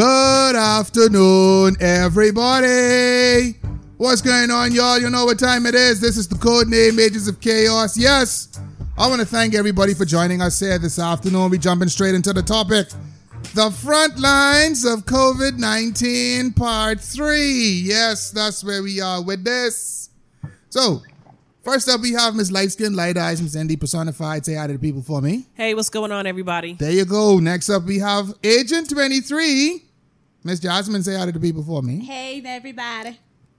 Good afternoon, everybody. What's going on, y'all? You know what time it is. This is the code name Agents of Chaos. Yes, I want to thank everybody for joining us here this afternoon. We jumping straight into the topic. The front lines of COVID 19, part three. Yes, that's where we are with this. So, first up, we have Miss Light Skin, Light Eyes, Miss Indy personified. Say hi to the people for me. Hey, what's going on, everybody? There you go. Next up, we have Agent 23. Miss Jasmine, say hi to the people for me. Hey, everybody.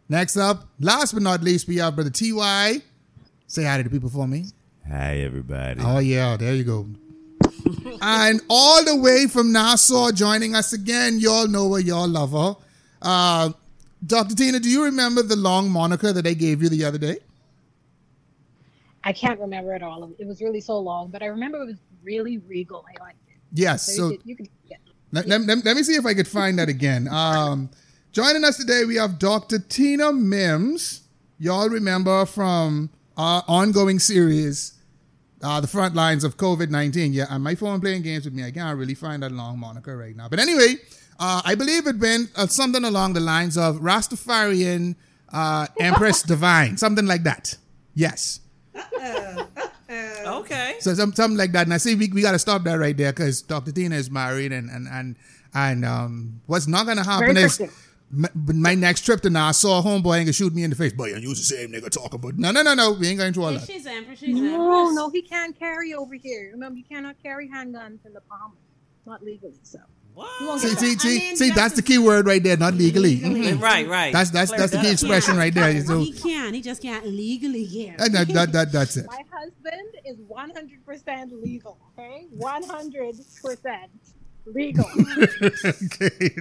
Next up, last but not least, we have Brother TY. Say hi to the people for me. Hi, everybody. Oh, yeah, there you go. and all the way from Nassau joining us again, y'all know her, y'all love her. Uh, Dr. Tina, do you remember the long moniker that I gave you the other day? I can't remember it all. It was really so long, but I remember it was really regal. I liked it. Yes. So, So, you could, you could yeah. Let, let- let- me see if I could find that again. Um, joining us today, we have Dr. Tina Mims. Y'all remember from our ongoing series, uh, The Front Lines of COVID 19. Yeah, and my phone playing games with me. I can't really find that long moniker right now. But anyway, uh, I believe it went uh, something along the lines of Rastafarian uh, Empress Divine, something like that. Yes. Okay. So some, something like that. And I say we, we got to stop that right there because Dr. Tina is married and and and and um, what's not going to happen Very is my, my next trip to Nassau, homeboy ain't gonna shoot me in the face. Boy, you use the same nigga talking, but no, no, no, no, we ain't going to all that. She's Empress. She's No, Empress. no, he can't carry over here. Remember, you cannot carry handguns in the Bahamas. Not legally, so. What? You See, see, that. see, mean, see, that's that's the the- key word right there, not legally. Mhm. Right, right. That's that's Clear that's the key expression right there. So He can. He just can't legally here. that, that, that, that- that's it. My husband is 100% legal, okay? 100% legal. okay.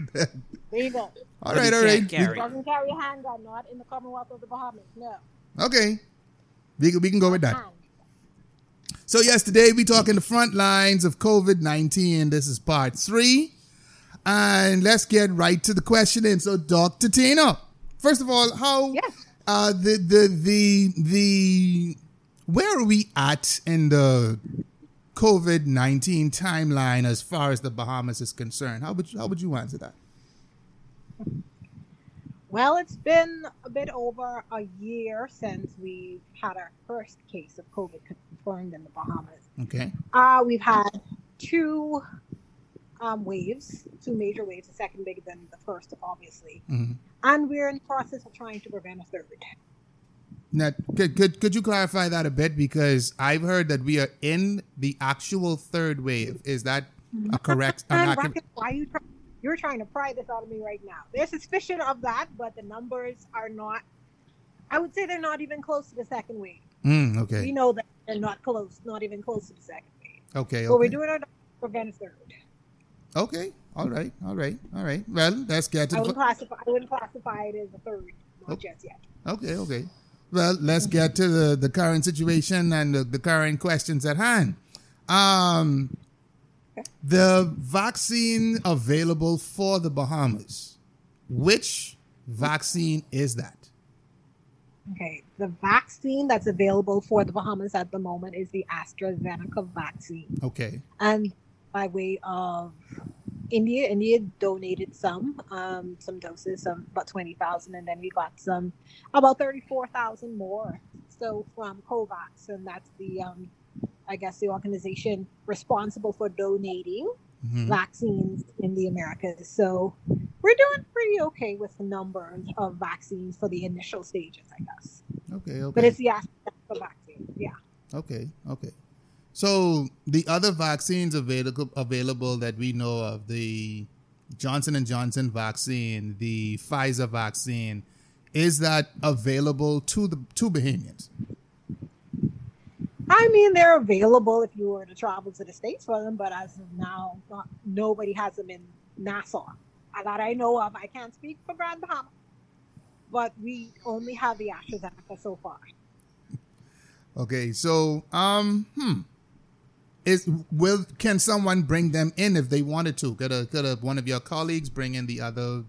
legal. All But right, he all right. Doesn't carry a handgun, not in the Commonwealth of the Bahamas. No. Okay. We, can- we can go with that. So yes, today we talking the front lines of COVID nineteen. This is part three, and let's get right to the questioning. So, Doctor Tina, first of all, how uh, the the the the where are we at in the COVID nineteen timeline as far as the Bahamas is concerned? How would you, how would you answer that? Well, it's been a bit over a year since we've had our first case of COVID confirmed in the Bahamas. Okay. Uh, we've had two um, waves, two major waves, the second bigger than the first, obviously. Mhm. And we're in the process of trying to prevent a third. Now, could, could could you clarify that a bit because I've heard that we are in the actual third wave. Is that a correct? an And accurate- Rocket, why you try- you're trying to pry this out of me right now? There's suspicion of that, but the numbers are not. I would say they're not even close to the second wave. Mm, We know that they're not close, not even close to the second wave. Okay. But we're doing our to prevent a third. Okay. All right. All right. All right. Well, let's get I to the. wouldn't classify. I wouldn't classify it as a third, not Oh. just yet. Okay. Okay. Well, let's get to the, the current situation and the, the current questions at hand. Um, the vaccine available for the Bahamas. Which vaccine is that? Okay, the vaccine that's available for the Bahamas at the moment is the AstraZeneca vaccine, Okay. and by way of India, India donated some, um, some doses, some about twenty thousand, and then we got some about thirty-four thousand more. So from COVAX, and that's the, um, I guess, the organization responsible for donating Mhm. vaccines in the Americas. So we're doing pretty okay with the number of vaccines for the initial stages, I guess. Okay. Okay. But it's the AstraZeneca vaccine. Yeah. Okay, okay. So the other vaccines available available that we know of, the Johnson and Johnson vaccine, the Pfizer vaccine, is that available to the to Bahamians? I mean, they're available if you were to travel to the States for them, but as of now, not, nobody has them in Nassau. Uh, That I know of. I can't speak for Grand Bahama, but we only have the AstraZeneca so far. Okay, so um, hmm, is will can someone bring them in if they wanted to? Could a could a, one of your colleagues bring in the other,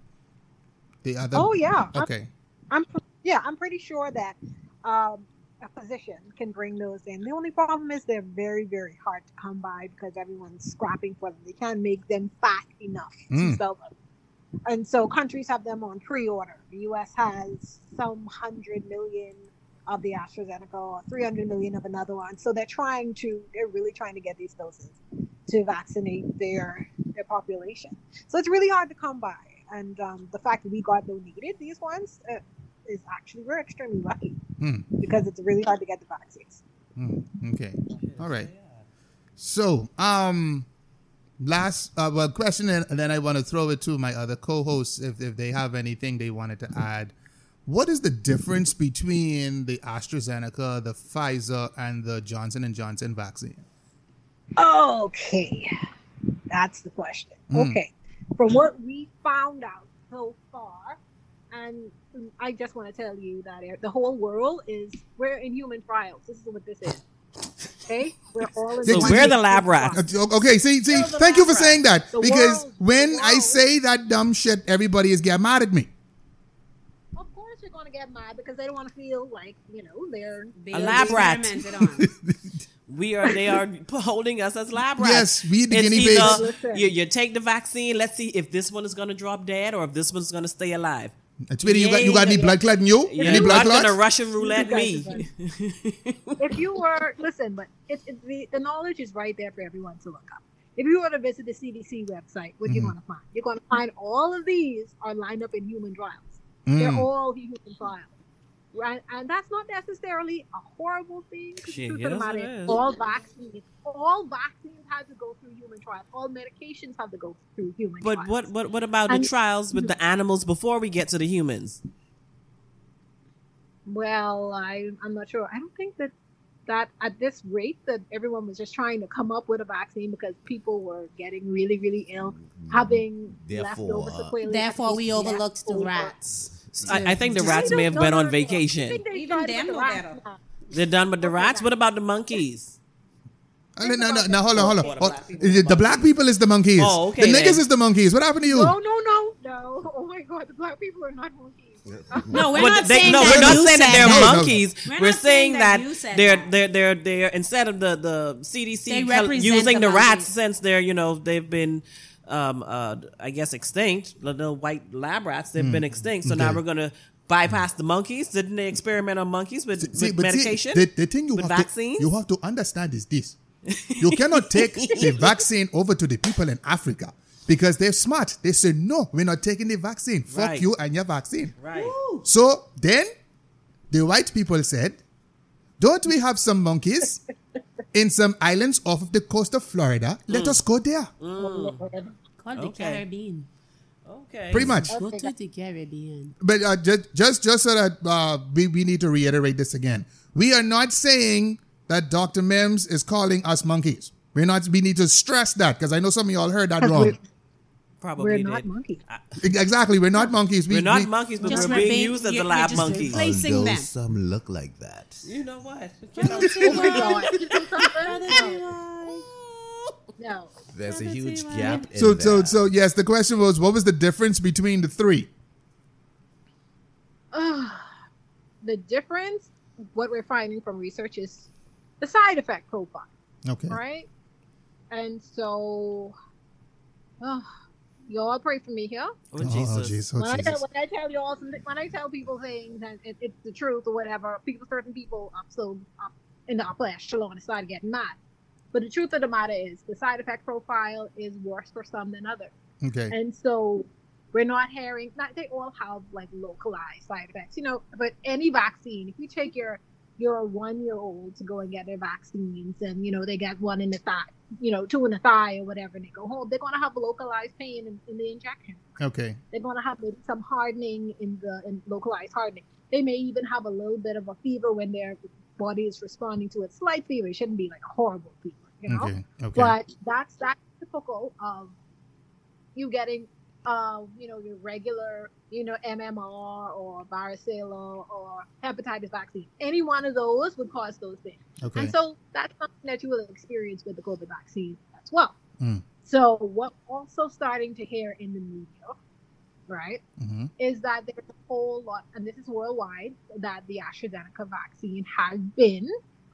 the other? Oh, yeah. I'm- Okay, I'm yeah, I'm pretty sure that um, a physician can bring those in. The only problem is they're very, very hard to come by because everyone's scrapping for them. They can't make them fat enough to Mm. sell them. and so countries have them on pre-order. The U.S. has some hundred million of the AstraZeneca, or 300 million of another one. So they're trying to, they're really trying to get these doses to vaccinate their their population. So it's really hard to come by. And um, the fact that we got donated these ones uh, is actually we're extremely lucky Hmm. because it's really hard to get the vaccines. Hmm. Okay. All right. So, um, last uh, well question, and and then I want to throw it to my other co-hosts if if they have anything they wanted to add. What is the difference between the AstraZeneca, the Pfizer, and the Johnson and Johnson vaccine? Okay, that's the question. Mm. Okay, from what we found out so far, and I just want to tell you that the whole world is we're in human trials. This is what this is. Okay, we're all in. So one we're the lab rats. Uh, Okay, see, see, thank you for lab saying that The because world- when the I say that dumb shit, everybody is getting mad at me. Of course, you're going to get mad because they don't want to feel like you know they're. They A are lab rat. experimented on. We are. They are holding us as lab rats. Yes, we the It's guinea pigs. Listen. You, you take the vaccine. Let's see if this one is going to drop dead or if this one's going to stay alive. Sweetie, you got you got any blood clot in you? You're any blood not going to? Russian roulette me. if you were listen, but it's it, the, the knowledge is right there for everyone to look up. If you were to visit the CDC website, what you're Mhm. going to find? You're going to find all of these are lined up in human trials. They're Mm. all human trials, right? And that's not necessarily a horrible thing. the Shit, truth of yes, matter it is, is. all vaccines, all vaccines have to go through human trials. All medications have to go through human But trials. what, what what about the trials with the animals before we get to the humans? Well, I I'm not sure. I don't think that that at this rate that everyone was just trying to come up with a vaccine because people were getting really really ill, having Therefore, leftover uh, sequelae. Therefore, we overlooked the over- rats. I, I think the rats may have been on no, no. I vacation. think even them the rats. they're done with the rats. What about the monkeys? Uh, No, no, no, no, hold on, hold on. The Oh, black people is it the black people is the monkeys. Oh, okay The niggas then. is the monkeys. What happened to you? No, no, no, no. Oh my God, the black people are not monkeys. No, we're But not they- saying no, that we're not saying that they're that. No, no. monkeys. We're We're, saying saying that, that you said they're, that. they're they're they're instead of the the CDC They using the the, rats since they're you know they've been um uh I guess extinct the little white lab rats they've been extinct. So now we're gonna bypass the monkeys. Didn't they experiment on monkeys with, with but medication? the, the thing you with have vaccines? to you have to understand is this: you cannot take the vaccine over to the people in Africa because they're smart. They say no, we're not taking the vaccine. Fuck Right. you and your vaccine. right So then the white people said, Don't we have some monkeys in some islands off of the coast of Florida? Let us go there. Called the Okay. Caribbean. okay Pretty much. Go to the Caribbean. But uh, just, just, just so that uh, we, we need to reiterate this again. We are not saying that Dr. Mims is calling us monkeys. We're not, we need to stress that because I know some of y'all heard that Because wrong. We're, probably we're did not monkeys. Exactly. We're not monkeys. We, we're not we- monkeys but we're we're being being- used as you're- the lab just monkeys Placing although them. some look like that. you know what oh oh No. There's a huge gap in So, there. so, so, yes, the question was what was the difference between the three? the difference, what we're finding from research is the side effect profile, Okay. right? And so, oh, you all pray for me here. Oh, oh Oh, Jesus jeez. Oh, when, I tell, when I tell you all something, when I tell people things and it, it's the truth or whatever, people, certain people up so up in the upper echelon decide getting mad. But the truth of the matter is, the side effect profile is worse for some than others. Okay. And so we're not hearing not they all have like localized side effects, you know, but any vaccine, if you take your your one year old to go and get their vaccines and you know they get one in the thigh, you know, two in the thigh or whatever and they go home, they're gonna have localized pain in, in the injection. Okay. They're gonna have some hardening in the in localized hardening. They may even have a little bit of a fever when their body is responding to a slight fever. It shouldn't be like a horrible fever, you know. Okay. Okay. But that's that's typical of you getting, uh, you know, your regular, you know, MMR or varicella or hepatitis vaccine. Any one of those would cause those things, okay. and so that's something that you will experience with the COVID vaccine as well. Mm. So what also starting to hear in the media, right, hmm is that there's a whole lot, and this is worldwide, that the AstraZeneca vaccine has been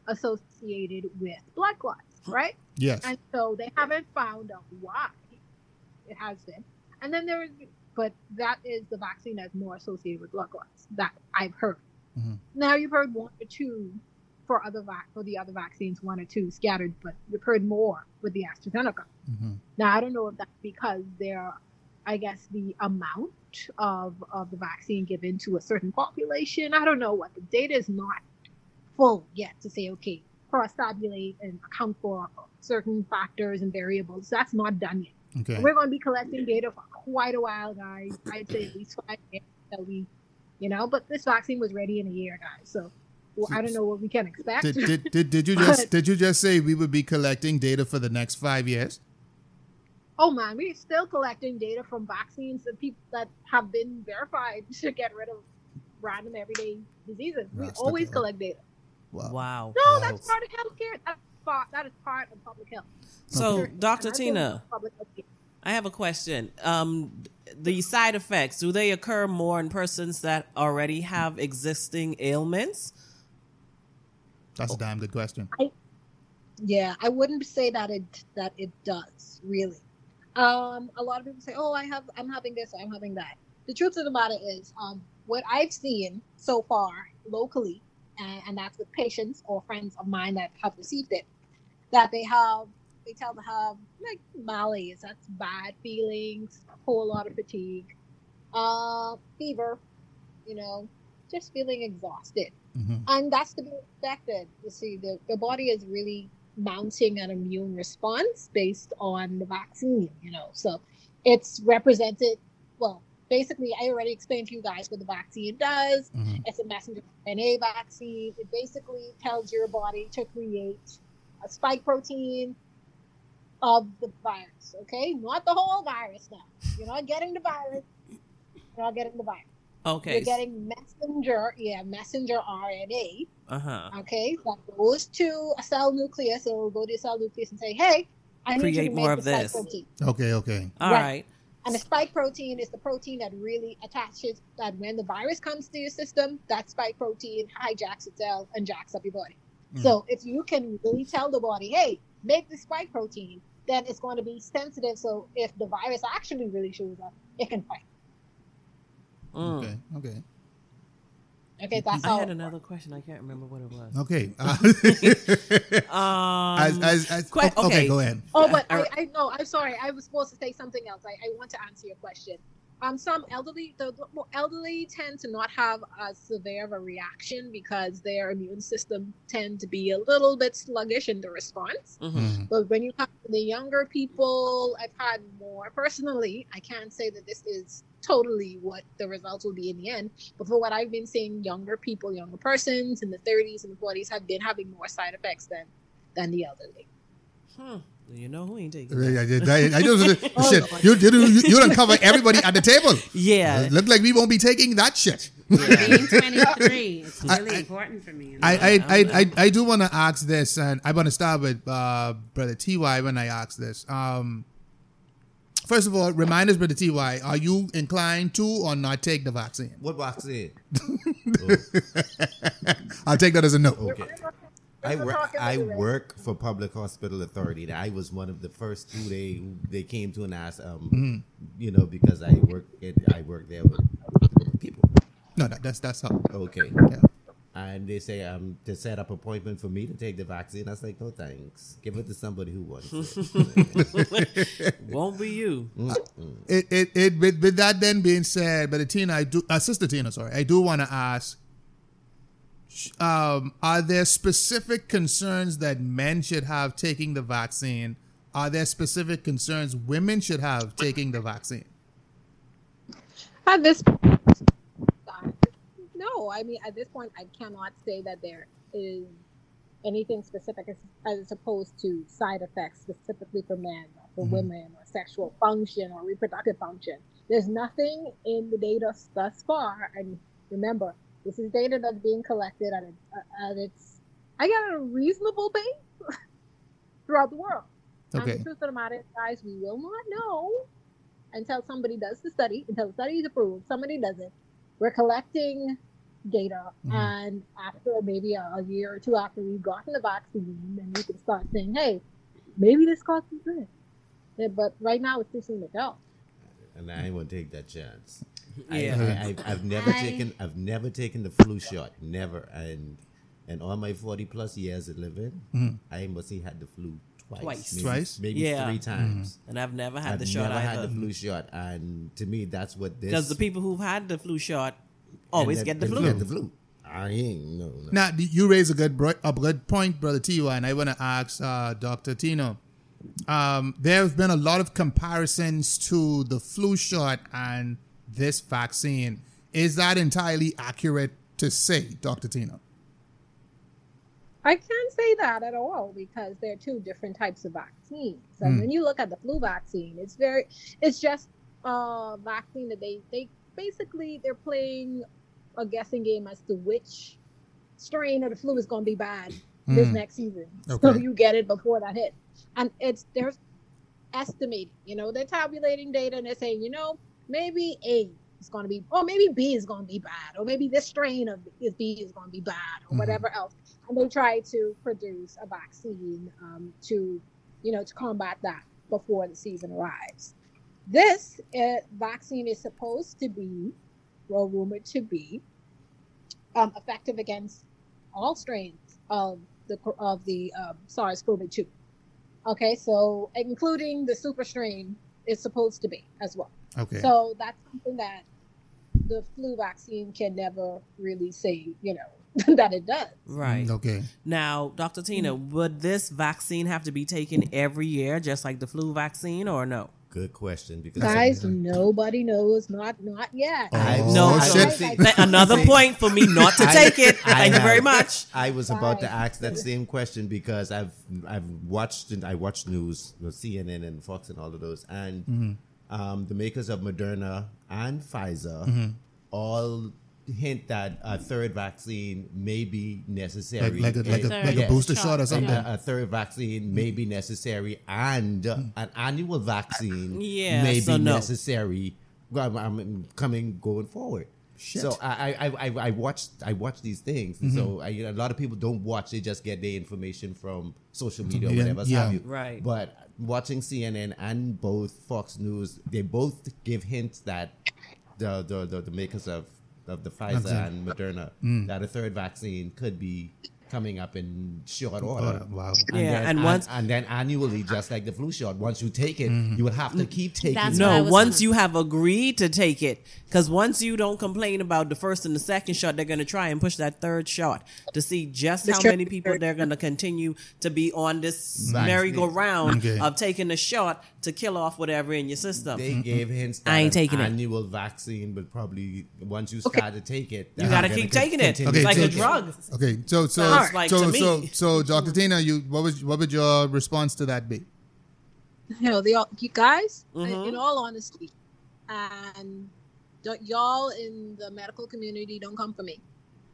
associated with blood clots, right? Yes. And so they haven't found out why it has been. And then there's but that is the vaccine that's more associated with blood clots that I've heard. Mhm. Now you've heard one or two for other vac for the other vaccines, one or two scattered, but you've heard more with the AstraZeneca. hmm Now I don't know if that's because there I guess the amount of of the vaccine given to a certain population. I don't know what the data is not full yet to say okay cross tabulate and account for certain factors and variables. That's not done yet. Okay. We're going to be collecting data for quite a while, guys. I'd say at least five years that we, you know. But this vaccine was ready in a year, guys. So well, I don't know what we can expect. Did, did, did, did you just did you just say we would be collecting data for the next five years? oh man, we're still collecting data from vaccines and people that have been verified to get rid of random everyday diseases. We always collect data. Wow. Wow. No, that's part of healthcare. That's part, that is part of public health. So, Sure. Dr. And I feel Tina, public health care. I have a question. Um, the side effects, do they occur more in persons that already have existing ailments? That's a damn good question. Yeah, I wouldn't say that it that it does really. Um, a lot of people say, "Oh, I have, I'm having this, I'm having that." The truth of the matter is, um, what I've seen so far locally, and, and that's with patients or friends of mine that have received it, that they have, tell the hub like malaise, that's bad feelings, a whole lot of fatigue, uh, fever, you know, just feeling exhausted hmm and that's to be expected. You see, the, the body is really mounting an immune response based on the vaccine, you know. So it's represented, well, basically, I already explained to you guys what the vaccine does. hmm It's a messenger RNA vaccine. It basically tells your body to create a spike protein of the virus, okay? Not the whole virus now. You're not getting the virus. You're not getting the virus. Okay. You're getting messenger, yeah, messenger RNA Uh huh. okay, that goes to a cell nucleus. So it'll go to a cell nucleus and say, hey, I need you Create to more make of the spike this. protein. Okay. Okay. All Right. right. And the spike protein is the protein that really attaches that when the virus comes to your system, that spike protein hijacks itself and jacks up your body. Mm. So if you can really tell the body, hey, make the spike protein, then it's going to be sensitive. So if the virus actually really shows up, it can fight. Mm. Okay. Okay. Okay, that's I how. had another question. I can't remember what it was. Okay. Uh, Um, as, as, as, que- okay. okay. Go ahead. Oh, but I- I, I no, I'm sorry. I was supposed to say something else. I, I want to answer your question. Um, some elderly, the, the more elderly tend to not have as severe of a reaction because their immune system tend to be a little bit sluggish in the response. mhm. Mhm. But when you come to the younger people, I've had more personally. I can't say that this is totally what the results will be in the end. But for what I've been seeing, younger people, younger persons in the 30s and the 40s have been having more side effects than than the elderly. Hmm. You know who ain't taking I, that? I, I Oh, shit. You you you, you don't cover everybody at the table. Yeah. Look like we won't be taking that shit. Being 23, it's really I- important for me. I I, I, I, I do want to ask this, and I want to start with uh, brother Ty when I ask this. Um, first of all, remind us, brother Ty, are you inclined to or not take the vaccine? What vaccine? I'll take that as a no. Okay. I work. I about work for Public Hospital Authority. I was one of the first who they they came to and asked, um, Mm-hmm. you know, because I work. It, I work there with people. No, that, that's that's how. Okay. Yeah. And they say um to set up appointment for me to take the vaccine. I was like, no thanks. Give it to somebody who wants it. Won't be you. It, it, it with, with that then being said, but Tina, I do, uh, Sister Tina, sorry, I do want to ask, sh- um, are there specific concerns that men should have taking the vaccine? Are there specific concerns women should have taking the vaccine? At this point, no, I mean, at this point, I cannot say that there is anything specific as, as opposed to side effects specifically for men or for Mhm. women or sexual function or reproductive function. There's nothing in the data thus far. And remember, this is data that's being collected at, a, at its, I got a reasonable base throughout the world. And Okay. the truth of the matter is, guys, we will not know until somebody does the study, until the study is approved, somebody does it. We're collecting data, Mhm. and after maybe a, a year or two after we've gotten the vaccine, then we can start saying, hey, maybe this causes this. Yeah, but right now, it's too soon to tell. and I ain't gonna take that chance. Yeah. I, I, I've never I- taken I've never taken the flu shot, never, and and all my forty plus years of living, I must have had the flu twice, Twice. maybe, Twice? maybe Yeah. three times. And I've never had I've the shot never either. had the flu shot, and to me, that's what this. Because the people who've had the flu shot always get the flu. Get the flu. I ain't no. no. Now you raise a good bro- a good point, brother T.Y., and I want to ask uh, Doctor Tina. Um, there have been a lot of comparisons to the flu shot and this vaccine. Is that entirely accurate to say, Doctor Tina? I can't say that at all because there are two different types of vaccines. And Mm. when you look at the flu vaccine, it's very, it's just a vaccine that they, they basically they're playing a guessing game as to which strain of the flu is going to be bad this Mm. next season. So you get it before that hit, and it's they're estimating. You know, they're tabulating data and they're saying, you know, maybe A is going to be, or maybe B is going to be bad, or maybe this strain of is B is going to be bad, or Mhm. whatever else. And they try to produce a vaccine um, to, you know, to combat that before the season arrives. This uh, vaccine is supposed to be, well, rumored to be, um, effective against all strains of the of the um, SARS-CoV-2. Okay, so including the super strain is supposed to be as well. Okay. So that's something that the flu vaccine can never really say, you know, that it does. Right. Okay. Now, Dr. Tina, would this vaccine have to be taken every year, just like the flu vaccine, or no? Good question because Guys, nobody knows, not not yet. I- No, I shit. would say- Th- Another point for me not to I- take it. I Thank you very much. I was about to ask that same question because I've I've watched and I watched news, you know, CNN and Fox and all of those, and Mm-hmm. Um, the makers of Moderna and Pfizer Mm-hmm. all hint that a third vaccine may be necessary. Like, like, a, like, a, Third like a booster shot or something. A, a third vaccine may be necessary, and uh, Mm. an annual vaccine Yeah, may so be no. necessary. I'm, I'm coming going forward. Shit. So I, I, I, I watched I watch these things. Mm-hmm. So I, a lot of people don't watch; they just get their information from social media or whatever yeah. have you. Right. But watching CNN and both Fox News, they both give hints that the the, the, the makers of of the Pfizer and Moderna Mm. that a third vaccine could be coming up in short Oh, order. wow. Yeah, then, and once- and then annually, just like the flu shot, once you take it, mm-hmm. you will have to keep taking. That's it. No, once gonna- you have agreed to take it, because once you don't complain about the first and the second shot, they're going to try and push that third shot to see just how many people they're going to continue to be on this Vaccinated. merry-go-round Okay. of taking the shot to kill off whatever in your system. They mm-hmm. gave hints that I ain't an taking it. annual vaccine, but probably once you start to take it, You got to keep taking it. Okay, It's like a so- drug. Okay, so so Sounds like so to me. so so Dr. Tina, you what was what would your response to that be? You know, they all, you guys, Mhm. in all honesty, and don't, y'all in the medical community don't come for me.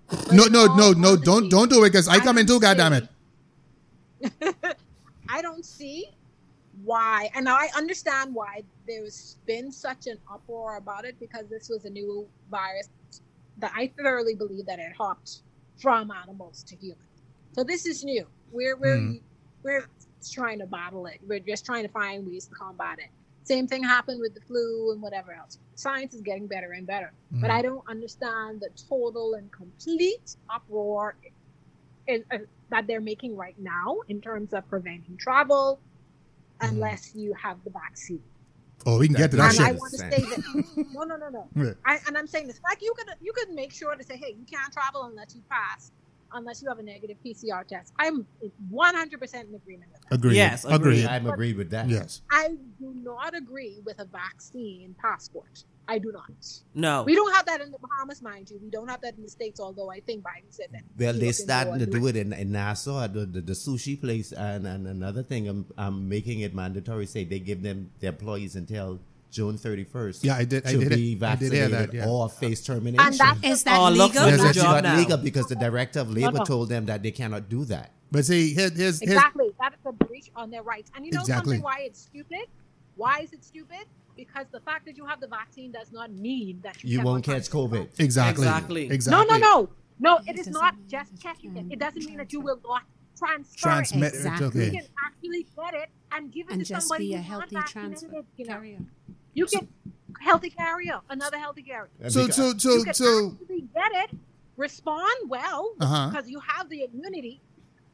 But No, in no, all no, no, don't don't do it because I come in too, don't goddamn it. I don't see why, and I understand why there's been such an uproar about it because this was a new virus that I thoroughly believe that it hopped from animals to humans. So this is new. We're we're Mhm. we're trying to bottle it. We're just trying to find ways to combat it. Same thing happened with the flu and whatever else. Science is getting better and better, but Mhm. I don't understand the total and complete uproar in, uh, that they're making right now in terms of preventing travel, unless you have the vaccine. Oh, we can get to that and I want to shit. say that no, no, no, no. Yeah. I, and I'm saying this like you could you could make sure to say, hey, you can't travel unless you pass, unless you have a negative PCR test. I'm 100 percent in agreement with that. Agreed. Yes, agreed. agreed. I'm agreed with that. Yes. I do not agree with a vaccine passport. I do not. No. We don't have that in the Bahamas, mind you. We don't have that in the states. Although I think Biden said that. Well, they was gonna starting to do it in, in Nassau, the, the, the sushi place, and, and another thing, I'm, I'm making it mandatory. Say they give them the employees until June 31st. Yeah, I did- I to did it. be I did vaccinated hear that, yeah. or face termination. And that's Is that Oh, look legal? for Yes, the it's It's not now. legal because the director of labor no. told them that they cannot do that. But see, here, here's here's Exactly. That is a breach on their rights. And you know Exactly. something why it's stupid? Why is it stupid? Because the fact that you have the vaccine does not mean that you, You won't catch transmit COVID. exactly Exactly. exactly No, no, no. No, it It is doesn't just checking it. It doesn't mean that you will not transfer Transmit it. Exactly. okay. You can actually get it and give it and to just somebody be a healthy vaccinated, transfer You know, carrier. you can healthy carrier, another healthy carrier. So, Because- so, so, you can so, actually get it, respond well Uh-huh. because you have the immunity,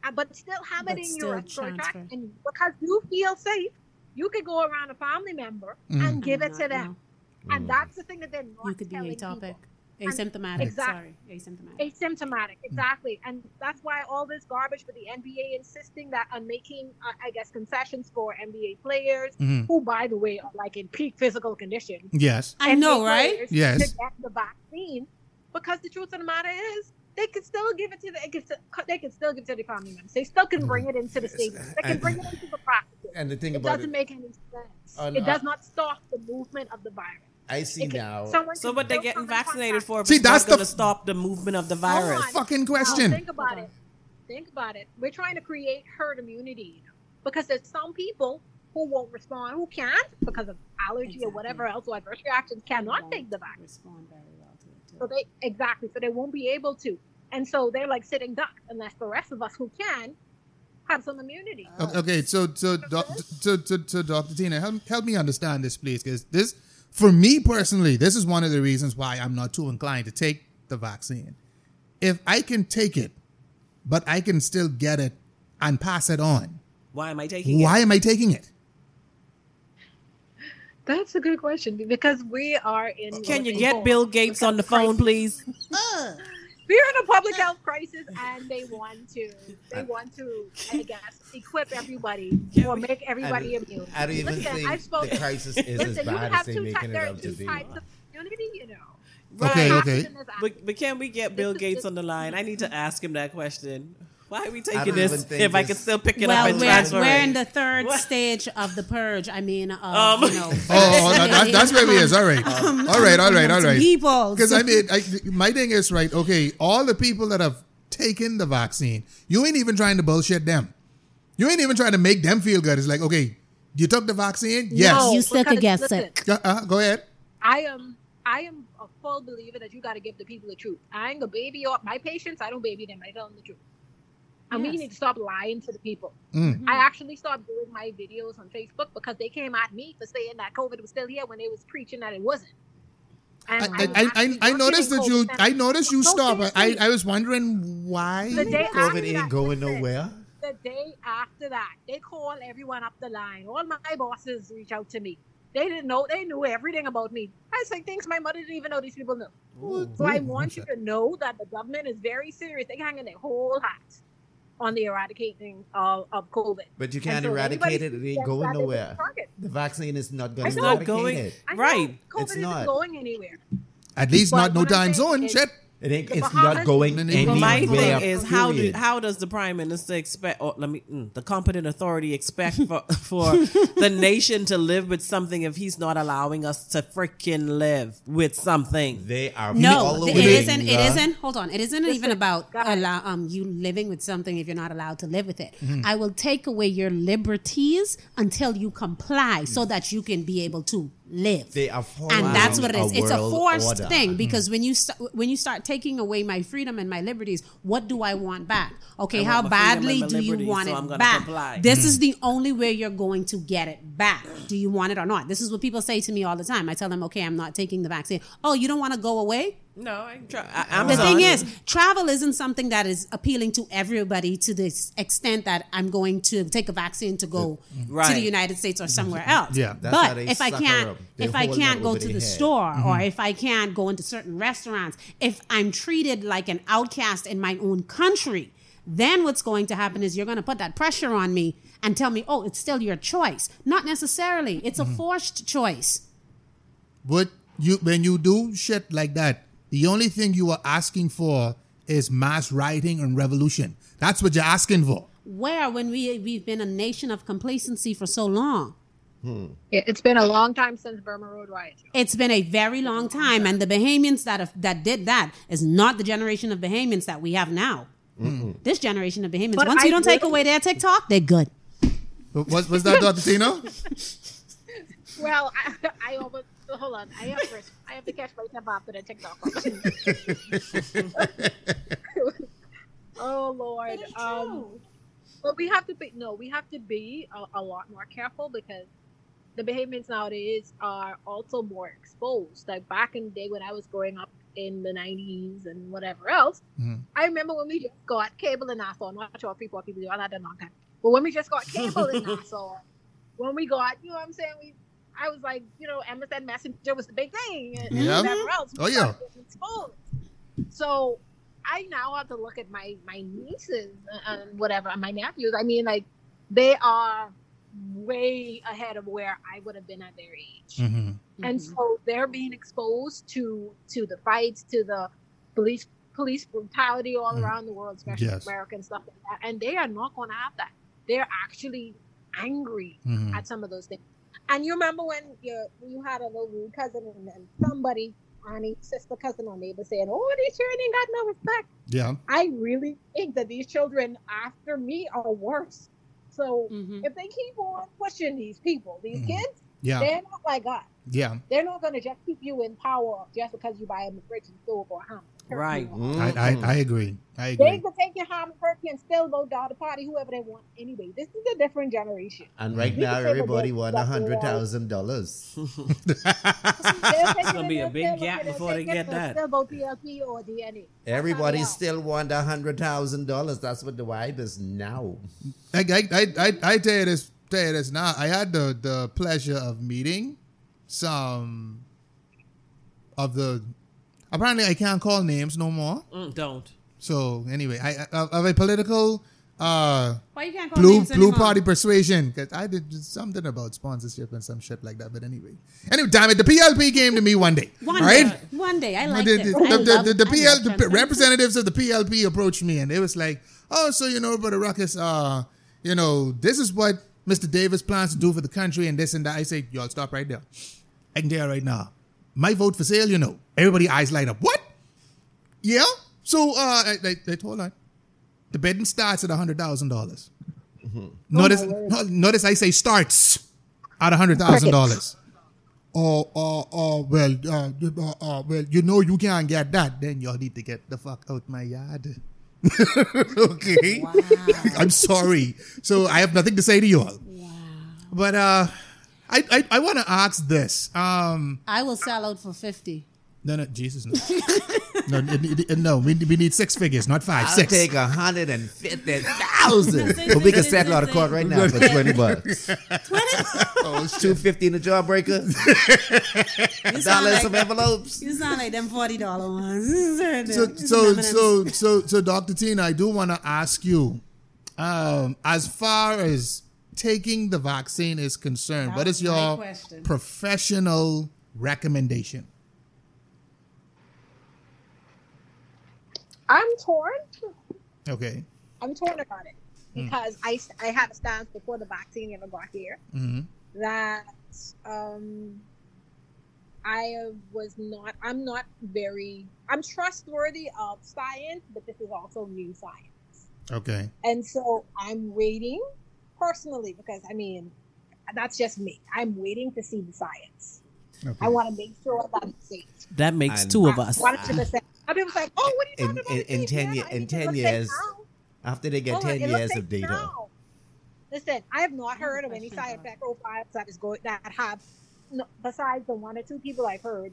uh, but still have it in your respiratory tract, and because you feel safe, you could go around a family member Mhm. and give it to them, Mm. and that's the thing that they're not You could be atopic, people. asymptomatic. Exactly. Sorry, asymptomatic. Asymptomatic, exactly, and that's why all this garbage for the NBA insisting that on making, uh, I guess, concessions for NBA players Mhm. who, by the way, are like in peak physical condition. yes, I know, right? Yes. To get the vaccine, because the truth of the matter is, they could still give it to the, it could, they could still give it to the family members. They still can bring it into the stadium. They can And- bring it into the practices. and the thing about It about doesn't it, make any sense. On- it does uh, not stop the movement of the virus. I see It can- now. someone So can what they're getting vaccinated contact- for? See, that's going the- to stop the movement of the virus. on. fucking Now, question. think about it. Think about it. We're trying to create herd immunity you know, because there's some people who won't respond, who can't because of allergy or whatever else or adverse reactions, cannot take the vaccine. Respond very well to it. Too. So they exactly. So they won't be able to, and so they're like sitting duck unless the rest of us who can have some immunity. O- oh. Okay, so so doc, so, so, so Dr. Tina, help, help me understand this, please, because this, for me personally, this is one of the reasons why I'm not too inclined to take the vaccine. If I can take it, but I can still get it and pass it on, Why am I taking why it? am I taking it? That's a good question because we are in. Can you get Bill Gates on the phone, please? We're in a public health crisis, and they want to. They want to, I guess, equip everybody or make everybody I immune. I don't even Listen, think I've spoken- the crisis is as Listen, you bad have as they two making types. it There are out to two be. types you know. Okay, Right. okay. But, but can we get Bill Gates on the line? I need to ask him that question. Why are we taking even this think if I this- can still pick it well, up and we're, transfer we're it? in the third What? stage of the purge. I mean, of, Um, you know, Oh, oh that, that- that's where we is. All right, all right, all right, all right. People, Because I mean, I, my thing is right. Okay, all the people that have taken the vaccine, you ain't even trying to bullshit them. You ain't even trying to make them feel good. It's like, okay, you took the vaccine, yes. No, You still could because, get sick. Uh, go ahead. I am. I am a full believer that you got to give the people the truth. I ain't gonna baby or my patients. I don't baby them. I tell them the truth. And we Yes. need to stop lying to the people. Mm. I actually stopped doing my videos on Facebook because they came at me for saying that COVID was still here when they was preaching that it wasn't. And I, I'm I, I, I noticed that you. I noticed you No, stopped. I. I was wondering why. The day COVID ain't that, going nowhere. The day after that, they call everyone up the line. All my bosses reach out to me. They didn't know. They knew everything about me. I say things my mother didn't even know these people knew. So I want you to know that the government is very serious. They're hanging their whole hat on the eradicating of, of COVID. But you can't so eradicate it. It ain't going that is a nowhere. The vaccine is not going I to know. eradicate going- it. Right. COVID It's isn't not. going anywhere. At least But not no what time saying zone. is- Shit. It ain't. It's Bahamas- not going Then anywhere. My thing is how do how does the prime minister expect? Or let me mm, the competent authority expect for for the nation to live with something if he's not allowing us to freaking live with something? They are No, following, it isn't. It isn't. Hold on. It isn't even about guys. allow, um you living with something if you're not allowed to live with it. Mm-hmm. I will take away your liberties until you comply, so that you can be able to live. They are following and that's what it is. a It's a forced order. thing mm-hmm. because when you st- when you start taking away my freedom and my liberties, what do I want back? Okay, I how want my freedom badly and my do you want so it I'm back? comply. This is mm. the only way you're going to get it back. Do you want it or not? This is what people say to me all the time. I tell them, okay, I'm not taking the vaccine. Oh, you don't want to go away? No, I ain't try, I, The Amazon. thing is, travel isn't something that is appealing to everybody to the extent that I'm going to take a vaccine to go to the United States or somewhere else. Yeah. That's how but they if I can't, if I can't go to the head. store, or Mm-hmm. if I can't go into certain restaurants, if I'm treated like an outcast in my own country, then what's going to happen is you're going to put that pressure on me and tell me, oh, it's still your choice. Not necessarily. It's Mm-hmm. a forced choice. But you when you do shit like that, the only thing you are asking for is mass rioting and revolution. That's what you're asking for. Where, when we we've been a nation of complacency for so long. Hmm. Yeah, It's been a long time since Burma Road riots. It's been a very long time, and the Bahamians that have, that did that is not the generation of Bahamians that we have now. This generation of Bahamians, But once you don't take away their TikTok, they're good. Was, was that Dr. Tina? Well, I, I almost hold on. I have to, I have to catch myself after the TikTok. oh Lord. Um, but we have to be no, we have to be a, a lot more careful because the behaviors nowadays are also more exposed. Like back in the day when I was growing up in the 90s and whatever else, Mhm. I remember when we just got cable in Nassau. I'm not sure if people, people do, I had a long time. But when we just got cable in Nassau, when we got, you know what I'm saying? We, I was like, you know, MSN Messenger was the big thing and, and Yeah. whatever else. Oh, yeah. started. So I now have to look at my my nieces and whatever, and my nephews. I mean, like they are way ahead of where I would have been at their age, Mhm. and so they're being exposed to to the fights, to the police police brutality all Mm. around the world, especially Yes. America and stuff like that. And they are not going to have that. They're actually angry Mhm. at some of those things. And you remember when you you had a little rude cousin and then somebody, auntie, sister, cousin, or neighbor saying, "Oh, these children ain't got no respect." Yeah. I really think that these children after me are worse. So Mhm. if they keep on pushing these people, these Mhm. kids, Yeah. they're not like us. Yeah. They're not going to just keep you in power just because you buy them a fridge and stove or a hammer. Right. I, I, mm-hmm. I agree. I They can take your hammer, turkey, and still go down to party whoever they want anyway. This is a different generation. And right You now, can say the everybody word want a stuff hundred without- thousand dollars. It's gonna be a big gap before they get that. Still vote or DNA. That's Everybody how they are. still want a hundred thousand dollars. That's what the vibe is now. I, I, I, I, I tell you this, tell you this. I had the, the pleasure of meeting some of the. Apparently, I can't call names no more. Mm, don't. So anyway, I, I of a political uh Why you can't call blue names blue anymore? party persuasion because I did something about sponsorship and some shit like that. But anyway, anyway, damn it, the PLP came to me one day. One right? day, one day, I like the, this. the, I the, love- the, the I PL, love the representatives of the PLP approached me and they was like, "Oh, so you know, brother Ruckus, uh, you know, this is what Mr. Davis plans to do for the country and this and that." I say, "Y'all stop right there. I can tell you right now, my vote for sale. You know, everybody eyes light up. What? Yeah. So, uh, I, I, I told her the bidding starts at a hundred thousand dollars. Notice, no- notice I say starts at a hundred thousand dollars. Oh, oh, oh, well, uh, uh, uh, well, you know you can't get that. Then y'all need to get the fuck out my yard. okay. I'm sorry. So I have nothing to say to y'all. But uh, I I, I want to ask this. Um, I will sell out for fifty. no, no, Jesus, no, no, it- it- no. We, we need six figures, not 5 I'll six. take a hundred and fifty thousand. But we can settle out of court right now for twenty bucks. Twenty. Oh, it's two fifty in the jawbreaker. You sound Dollars like, some envelopes. you sound like them forty dollar ones. so so so so so Dr. Tina, I do want to ask you, um, as far as taking the vaccine is concerned, That what was is my your professional recommendation? I'm torn. Okay. I'm torn about it because I I had a stance before the vaccine ever got here hmm that um I was not I'm not very I'm trustworthy of science, but this is also new science. Okay. And so I'm waiting personally because I mean that's just me. I'm waiting to see the science. Okay. I want to make sure that it's safe. That makes And- two of us. One hundred percent. Some people say, "Oh, what are you In- about? in- in 10 man. in 10 years, now." After they get Hold on, ten years safe of data. now. Listen, I have not heard of any side effect profiles that is going that have, no, besides the one or two people I've heard,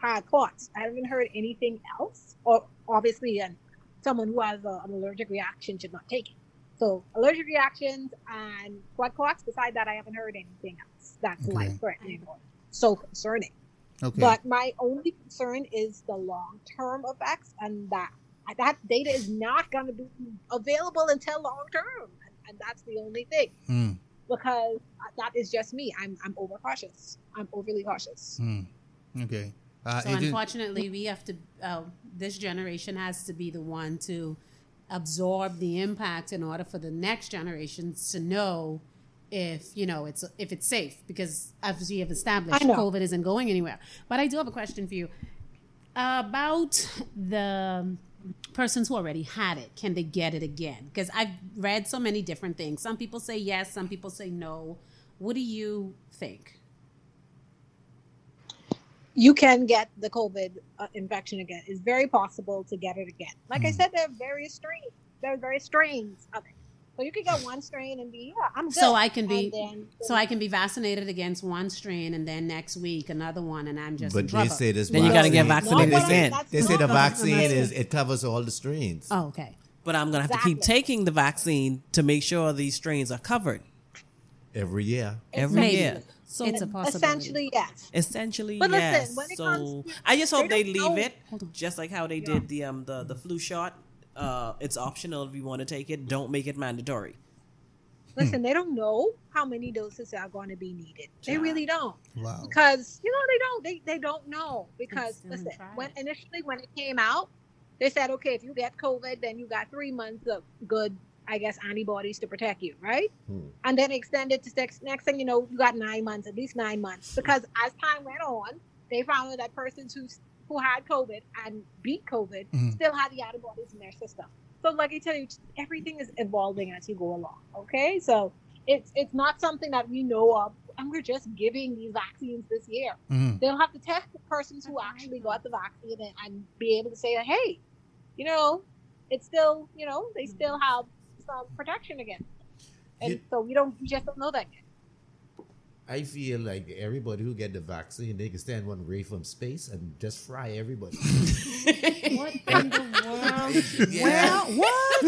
had clots. I haven't heard anything else. Or obviously, and someone who has a, an allergic reaction should not take it. So allergic reactions and blood clots. Beside that, I haven't heard anything else that's Okay. life threatening or so concerning. Okay. But my only concern is the long term effects, and that that data is not going to be available until long term, and, and that's the only thing. Hmm. Because that is just me. I'm I'm over cautious. I'm overly cautious. Hmm. Okay. Uh, So unfortunately, we have to. Uh, this generation has to be the one to absorb the impact in order for the next generations to know if you know it's if it's safe because as we have established, COVID isn't going anywhere. But I do have a question for you about the persons who already had it. Can they get it again? Because I've read so many different things. Some people say yes, some people say no. What do you think? You can get the COVID uh, infection again. It's very possible to get it again. Like I Hmm. said, there are various strains. There are various strains of it. So you could get one strain and be, yeah, I'm good. So I can be, then- so I can be vaccinated against one strain, and then next week another one, and I'm just. in But they trouble. say this. Then you gotta get vaccinated They say, again. they say the vaccine is it covers all the strains. Oh, okay. But I'm gonna have to keep taking the vaccine to make sure these strains are covered Every year. every Maybe. year. So it's a possibility. Essentially, yes. Essentially, But listen, yes. when it so to- I just hope they they, leave know- it just like how they did the um the the flu shot. Uh, it's optional if you want to take it. Don't make it mandatory. Listen, they don't know how many doses are going to be needed. They Yeah. really don't. Wow. because you know they don't they, they don't know because listen when initially when it came out they said okay if you get covid then you got three months of good i guess antibodies to protect you right Hmm. and then extended to six next thing you know you got nine months at least nine months because as time went on they found that persons who who had covid and beat covid Mhm. still had the antibodies in their system so like i tell you everything is evolving as you go along okay so it's it's not something that we know of and we're just giving these vaccines this year Mhm. they'll have to test the persons who actually got the vaccine and, and be able to say, hey, you know, it's still, you know, they still have some protection against. it. And You- so we don't, we just don't know that yet. I feel like everybody who get the vaccine, they can stand one ray from space and just fry everybody. What in the world? Yeah. what?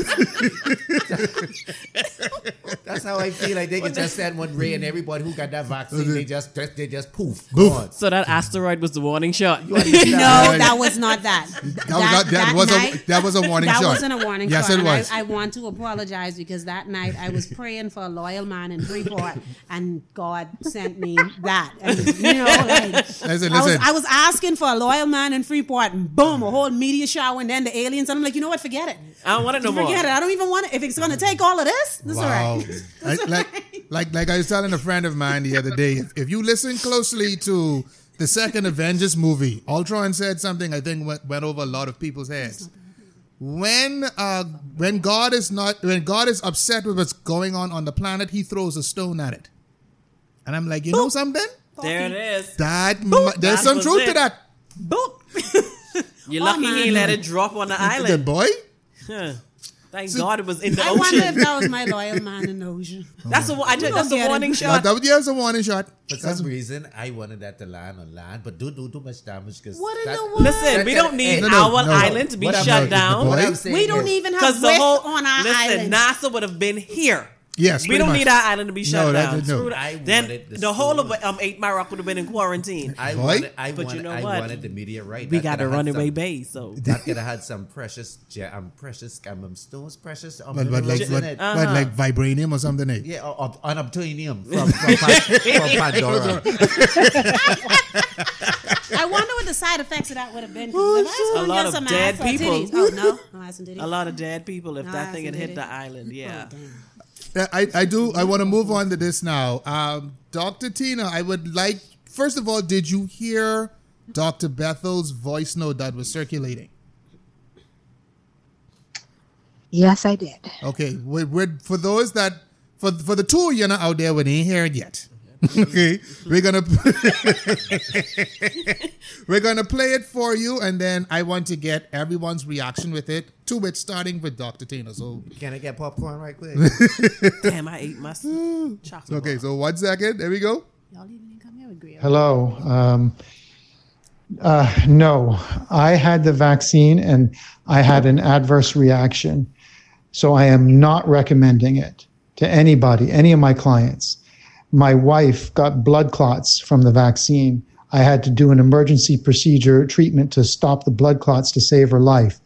That's how I feel like they can just send one ray and everybody who got that vaccine, they just just- they just poof, Poof. gone. So that asteroid was the warning shot. No, that was not that. That, was, that, that was night- a that was a warning that shot. wasn't a warning Yes, shot. it and I- was. I, want to apologize because that night I was praying for a loyal man in Freeport, and God sent me that. And, you know, like, Listen, I was. I was asking for a loyal man in Freeport, and boom, a whole media shower, and then the aliens. And I'm like, you know what? Forget it. I don't want it no more. Forget it. I don't even want it. If it's going to take all of this, that's all Wow. right. I, like, like, like I was telling a friend of mine the other day, if, if you listen closely to the second Avengers movie, Ultron said something I think went, went over a lot of people's heads. When uh, when God is not when God is upset with what's going on on the planet, He throws a stone at it. And I'm like, you know something? There it is. That mu- there's That some was truth to that. Boop. You're Oh, lucky man. he let it drop on the Good island. boy. Huh. Thank God it was in the ocean. I wonder if that was my loyal man in the ocean. Oh that's a I did, that's a warning That, shot. that was yeah, a warning shot. For some reason, I wanted that to land on land, but don't do too much damage because What in the world? Listen, we don't need No, no, our no. island to be What I'm- shut down. What I'm We don't is- even have Because the whole on our listen, island. NASA would have been here. Yes, we don't much. need our island to be shut No, that- down. no. Screw that. I then the the whole of um, Eight Mile Rock would have been in quarantine. I Boy. wanted, I But you wanted, know I what? wanted the media right. we That got a coulda runaway some- bay, so That could have had some precious, ge- um, precious um, stones, precious um, But, but like, but. Uh-huh. but like vibranium or something. Eh? Yeah, or, or unobtainium from, from, Pan- from Pandora. I wonder what the side effects of that would have been. if I A wanna lot of some dead people. Oh no, no ass and titties. a lot of dead people if No, that thing had hit the island. Yeah. Oh, damn. Yeah, I, I do. I want to move on to this now. Um, Dr. Tina, I would like, first of all, did you hear Dr. Bethel's voice note that was circulating? Yes, I did. Okay, we're, we're, for those that, for, for the two of you not out there, we ain't hear it yet. okay, we're gonna we're gonna play it for you, and then I want to get everyone's reaction with it. To it, starting with Dr. Tina. So, Can I get popcorn right quick? Damn, I ate my chocolate. okay, bar. so one second. There we go. Y'all even didn't come here with Griot. Hello. Um, uh, no, I had the vaccine and I had an adverse reaction. So I am not recommending it to anybody, any of my clients. My wife got blood clots from the vaccine. I had to do an emergency procedure treatment to stop the blood clots to save her life.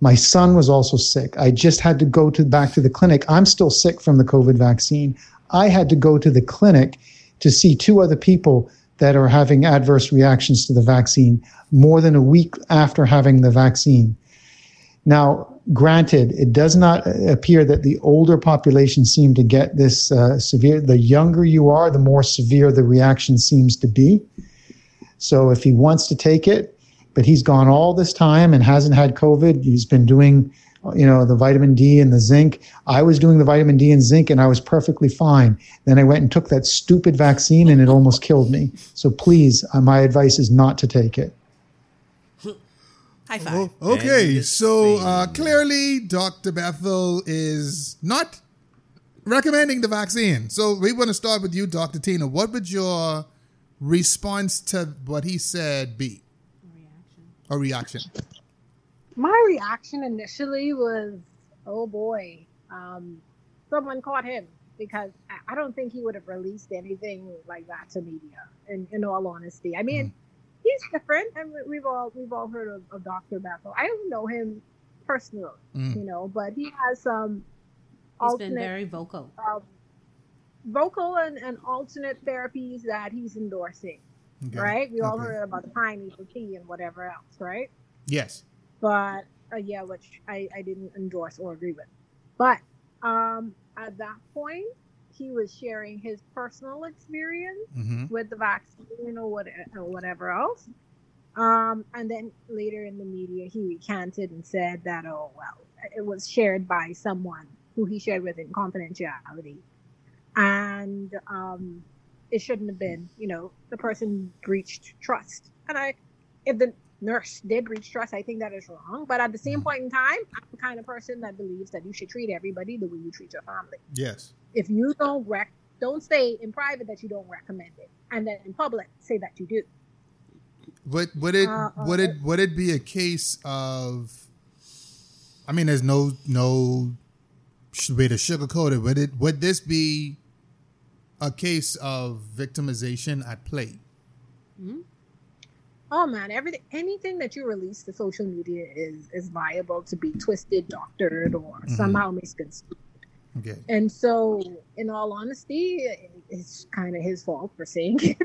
My son was also sick. I just had to go to back to the clinic. I'm still sick from the COVID vaccine. I had to go to the clinic to see two other people that are having adverse reactions to the vaccine more than a week after having the vaccine. Now, granted, it does not appear that the older population seem to get this uh, severe. The younger you are, the more severe the reaction seems to be. So if he wants to take it, but he's gone all this time and hasn't had COVID, he's been doing, you know, the vitamin D and the zinc. I was doing the vitamin D and zinc and I was perfectly fine. Then I went and took that stupid vaccine and it almost killed me. So please, uh, my advice is not to take it. High five. Oh, okay, so uh, clearly Dr. Bethel is not recommending the vaccine. So we want to start with you, Dr. Tina. What would your response to what he said be? A reaction. A reaction. My reaction initially was, "Oh boy, um, someone caught him," because I- I don't think he would have released anything like that to media. In, in all honesty, I mean, he's different, and we- we've all we've all heard of, of Dr. Bethel. I don't know him personally, Mm. you know, but he has some He's alternate been very vocal. um, vocal and, and alternate therapies that he's endorsing, Okay. right? We all heard about the pineapple tea and whatever else, right? Yes. But uh, yeah, which I, I didn't endorse or agree with. But um, at that point, he was sharing his personal experience hmm with the vaccine or, what, or whatever else. Um, and then later in the media, he recanted and said that, oh, well, it was shared by someone who he shared with in confidentiality. And um, it shouldn't have been, you know, the person breached trust. And I, if the nurse did breach trust, I think that is wrong. But at the same point in time, I'm the kind of person that believes that you should treat everybody the way you treat your family Yes. if you don't rec don't say in private that you don't recommend it and then in public say that you do Would would it Uh, uh, would it would it be a case of? I mean, there's no no way to sugarcoat it. Would it would this be a case of victimization at play? Oh man everything anything that you release to social media is is liable to be twisted doctored or somehow misconstrued. Okay. and so in all honesty it's kind of his fault for saying it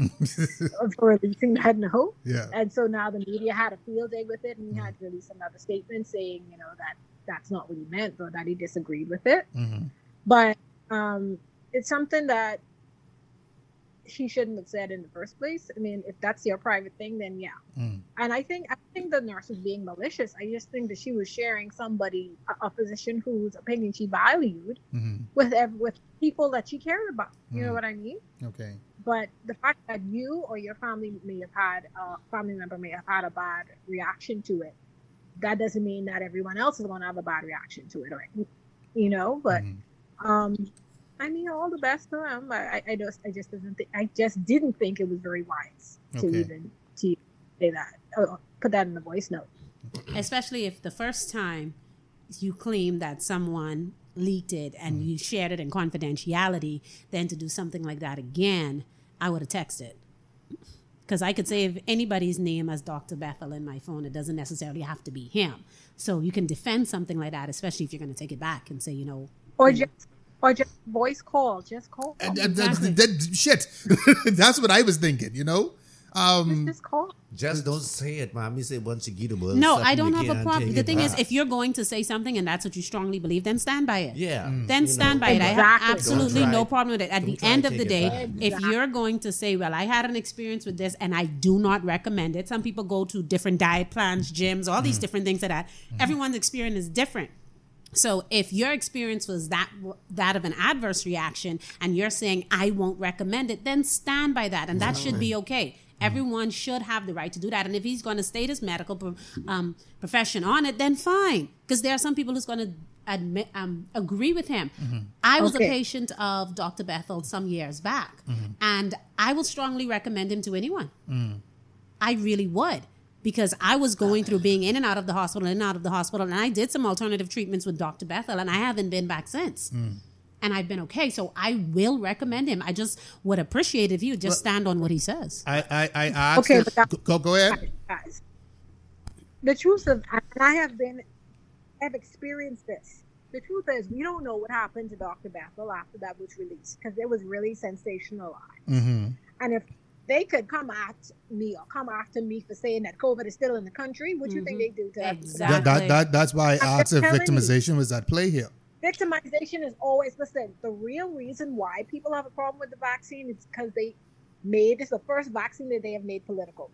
for releasing that note. Yeah. and so now the media had a field day with it and he had to release another statement saying you know that that's not what he meant or that he disagreed with it. Hmm but um, it's something that he shouldn't have said in the first place. I mean, if that's your private thing, then yeah. Mm. And I think I think the nurse was being malicious. I just think that she was sharing somebody, a, a physician whose opinion she valued, hmm with with people that she cared about. You know Mm. what I mean? Okay. But the fact that you or your family may have had a family member may have had a bad reaction to it, that doesn't mean that everyone else is going to have a bad reaction to it, or you know. But Mhm. um, I mean, all the best to them. I, I- I just, I just didn't think, I just didn't think it was very wise to Okay. even to say that, uh, put that in the voice note. especially if the first time you claim that someone leaked it and you shared it in confidentiality, then to do something like that again, I would have texted. Because I could save anybody's name as Dr. Bethel in my phone. It doesn't necessarily have to be him. So you can defend something like that, especially if you're going to take it back and say, you know, Or just, or just voice call, just call, And- just, and- and- Exactly. that- shit. That's what I was thinking. You know. Um. just call. Just don't say it, mommy. Say once you get a buzz. no, I don't have a problem. The thing is, if you're going to say something and that's what you strongly believe, then stand by it. yeah, then stand know. by it. I have absolutely no problem with it. At don't the end of the day, back. if you're going to say, "Well, I had an experience with this and I do not recommend it," some people go to different diet plans, gyms, all Mm. these different things like that. Mm-hmm. Everyone's experience is different. So if your experience was that that of an adverse reaction and you're saying I won't recommend it, then stand by that, and that should be okay. Everyone should have the right to do that, and if he's going to state his medical um, profession on it, then fine. Because there are some people who's going to admit um, agree with him. I was Okay. a patient of Dr. Bethel some years back, and I would strongly recommend him to anyone. I really would because I was going through being in and out of the hospital, in and out of the hospital, and I did some alternative treatments with Dr. Bethel, and I haven't been back since. And I've been okay, so I will recommend him. I just would appreciate if you would just stand on what he says. I I I asked. Okay, but that- go go ahead. guys. The truth of, and I have been, have experienced this. The truth is, we don't know what happened to Dr. Bethel after that was released because it was really sensationalized. Mm-hmm. And if they could come at me or come after me for saying that COVID is still in the country, what do you think they do to that? Exactly. That, that that that's why I I'm asked if just you. victimization was at play here. Victimization is always listen. The real reason why people have a problem with the vaccine is because they made it's the first vaccine that they have made political.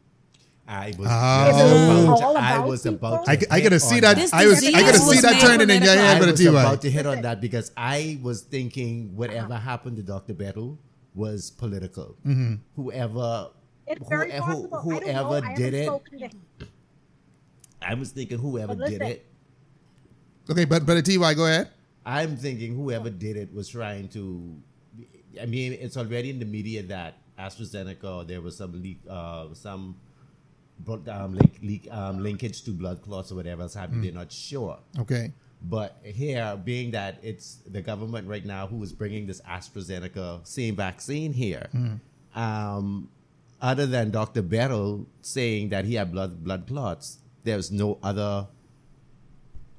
I was Oh. just If it was about, all I was about. I, to I gotta see on that. I was I gotta see that turning in your political. head, I but was about to hit on that because I was thinking whatever happened to Dr. Bethel was political. Mm-hmm. Whoever, It's very who- possible. who- I don't know. whoever I did haven't it, spoken to him. I was thinking whoever did it. Okay, but but TY, go ahead. I'm thinking whoever did it was trying to. I mean, it's already in the media that AstraZeneca there was some leak, uh, some blood, um, link, leak, um, linkage to blood clots or whatever else happened. They're not sure. Okay. But here, being that it's the government right now who is bringing this AstraZeneca same vaccine here, hmm. um, other than Dr. Bethel saying that he had blood blood clots, there's no other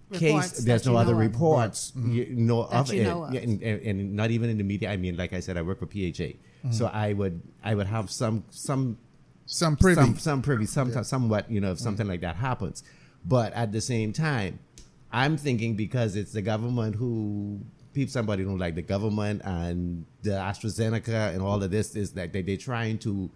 Reports case. There's no other know of. reports, hmm. you know, That of you it, know of. And, and, and not even in the media. I mean, like I said, I work for PHA, hmm. so I would I would have some some Some privy. some, some privy, some, somewhat, you know, if something like that happens. But at the same time, I'm thinking because it's the government who people somebody don't like the government and the AstraZeneca and all of this is that they, they're trying to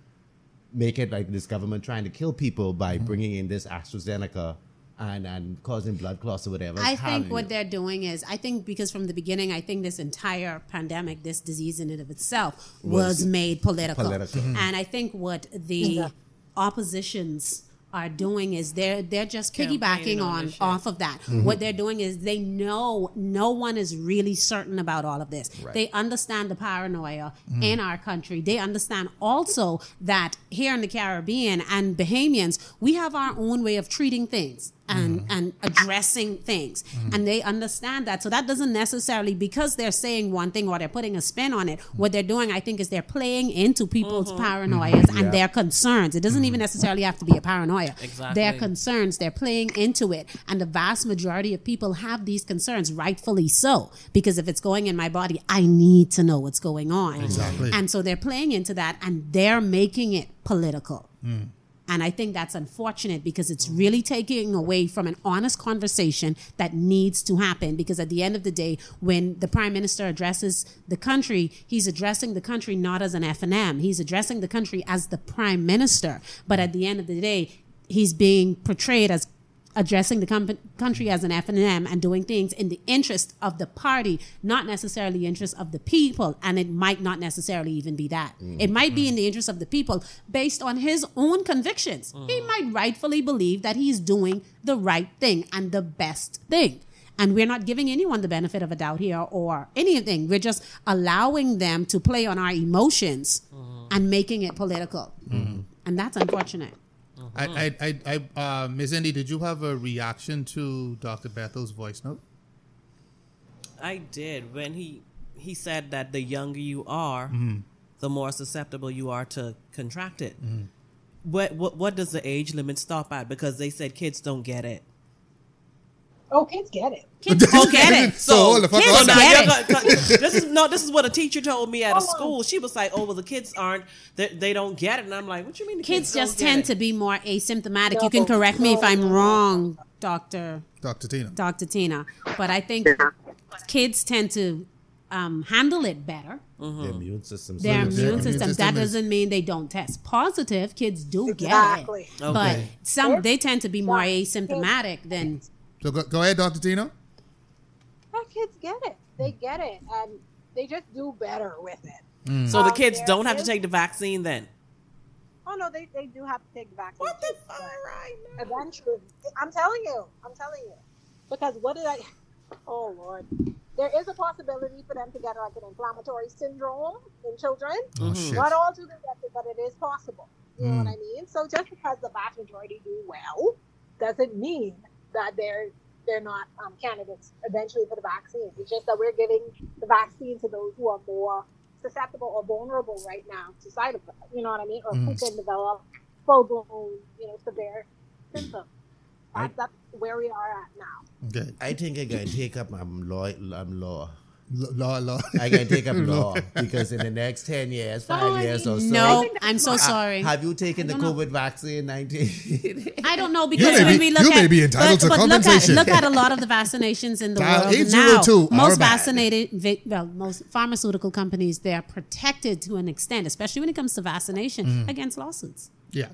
make it like this government trying to kill people by mm-hmm. bringing in this AstraZeneca and, and causing blood clots or whatever. I have think you. what they're doing is, I think because from the beginning, I think this entire pandemic, this disease in and of itself, was, Was made political. political. And I think what the oppositions are doing is they're they're just piggybacking on on off of that. Mm-hmm. What they're doing is they know no one is really certain about all of this. They understand the paranoia mm-hmm. in our country. They understand also that here in the Caribbean and Bahamians, we have our own way of treating things and mm-hmm. and addressing things. Mm-hmm. And they understand that. So that doesn't necessarily because they're saying one thing or they're putting a spin on it mm-hmm. what they're doing i think is they're playing into people's uh-huh. paranoias and Yeah. their concerns. It doesn't even necessarily have to be a paranoia. Exactly. their concerns they're playing into it. And the vast majority of people have these concerns rightfully so because if it's going in my body i need to know what's going on. Exactly. and so they're playing into that and they're making it political mm. And I think that's unfortunate because it's mm. really taking away from an honest conversation that needs to happen. Because at the end of the day, when the prime minister addresses the country, he's addressing the country not as an FNM. He's addressing the country as the prime minister. But at the end of the day, he's being portrayed as addressing the com- country as an FNM and doing things in the interest of the party, not necessarily the interest of the people. And it might not necessarily even be that. Mm. It might be in mm. the interest of the people based on his own convictions. He mm. might rightfully believe that he's doing the right thing and the best thing. And we're not giving anyone the benefit of a doubt here or anything. We're just allowing them to play on our emotions and making it political. Mm-hmm. And that's unfortunate. I, I, I, I uh, Ms. Indy, did you have a reaction to Dr. Bethel's voice note? I did when he he said that the younger you are, Mm-hmm. the more susceptible you are to contract it. What what what does the age limit stop at? Because they said kids don't get it. Oh, kids get it. Kids don't get it. So, hold the fuck kids on get it. gonna- this is no. This is what a teacher told me at a school. She was like, "Oh, well, the kids aren't. They, they don't get it." And I'm like, "What do you mean? The Kids kids, just don't get tend it? to be more asymptomatic. No, you can correct me if I'm no, no. wrong, Doctor Dr. Tina. Doctor Tina, but I think kids tend to um, handle it better. Their immune system. Their their immune immune system. system That is- doesn't mean they don't test positive. Kids do Exactly. get it, but some they tend to be more asymptomatic than. So go, go ahead, Dr. Tina. Yeah, kids get it. They get it, and they just do better with it. Mm. So the kids there don't have to take the vaccine then. Oh no, they, they do have to take the vaccine. What the too, fuck? but Right now. Eventually, I'm telling you, I'm telling you, because what did I? Oh Lord, there is a possibility for them to get like an inflammatory syndrome in children. Oh, mm-hmm. shit. Not all do they get it, but it is possible. You know what mm. I mean? So just because the vast majority do well, doesn't mean that they're they're not um, candidates eventually for the vaccine. It's just that we're giving the vaccine to those who are more susceptible or vulnerable right now to side effects. You know what I mean? Or who can develop full blown, you know, severe symptoms. That's, that's where we are at now. Okay. I think I'm going to take up um, law. Um, law. L- Law, law. I'm going take up law because in the next 10 years, 5 years or so. No, I'm so smart. sorry. Have you taken the don't know. COVID vaccine 19? I don't know because may when be- we look you at may be entitled but, to but compensation. Look at, look at a lot of the vaccinations in the Dial world now. Most vaccinated, well, most pharmaceutical companies they're protected to an extent, especially when it comes to vaccination Mm. against lawsuits. yeah.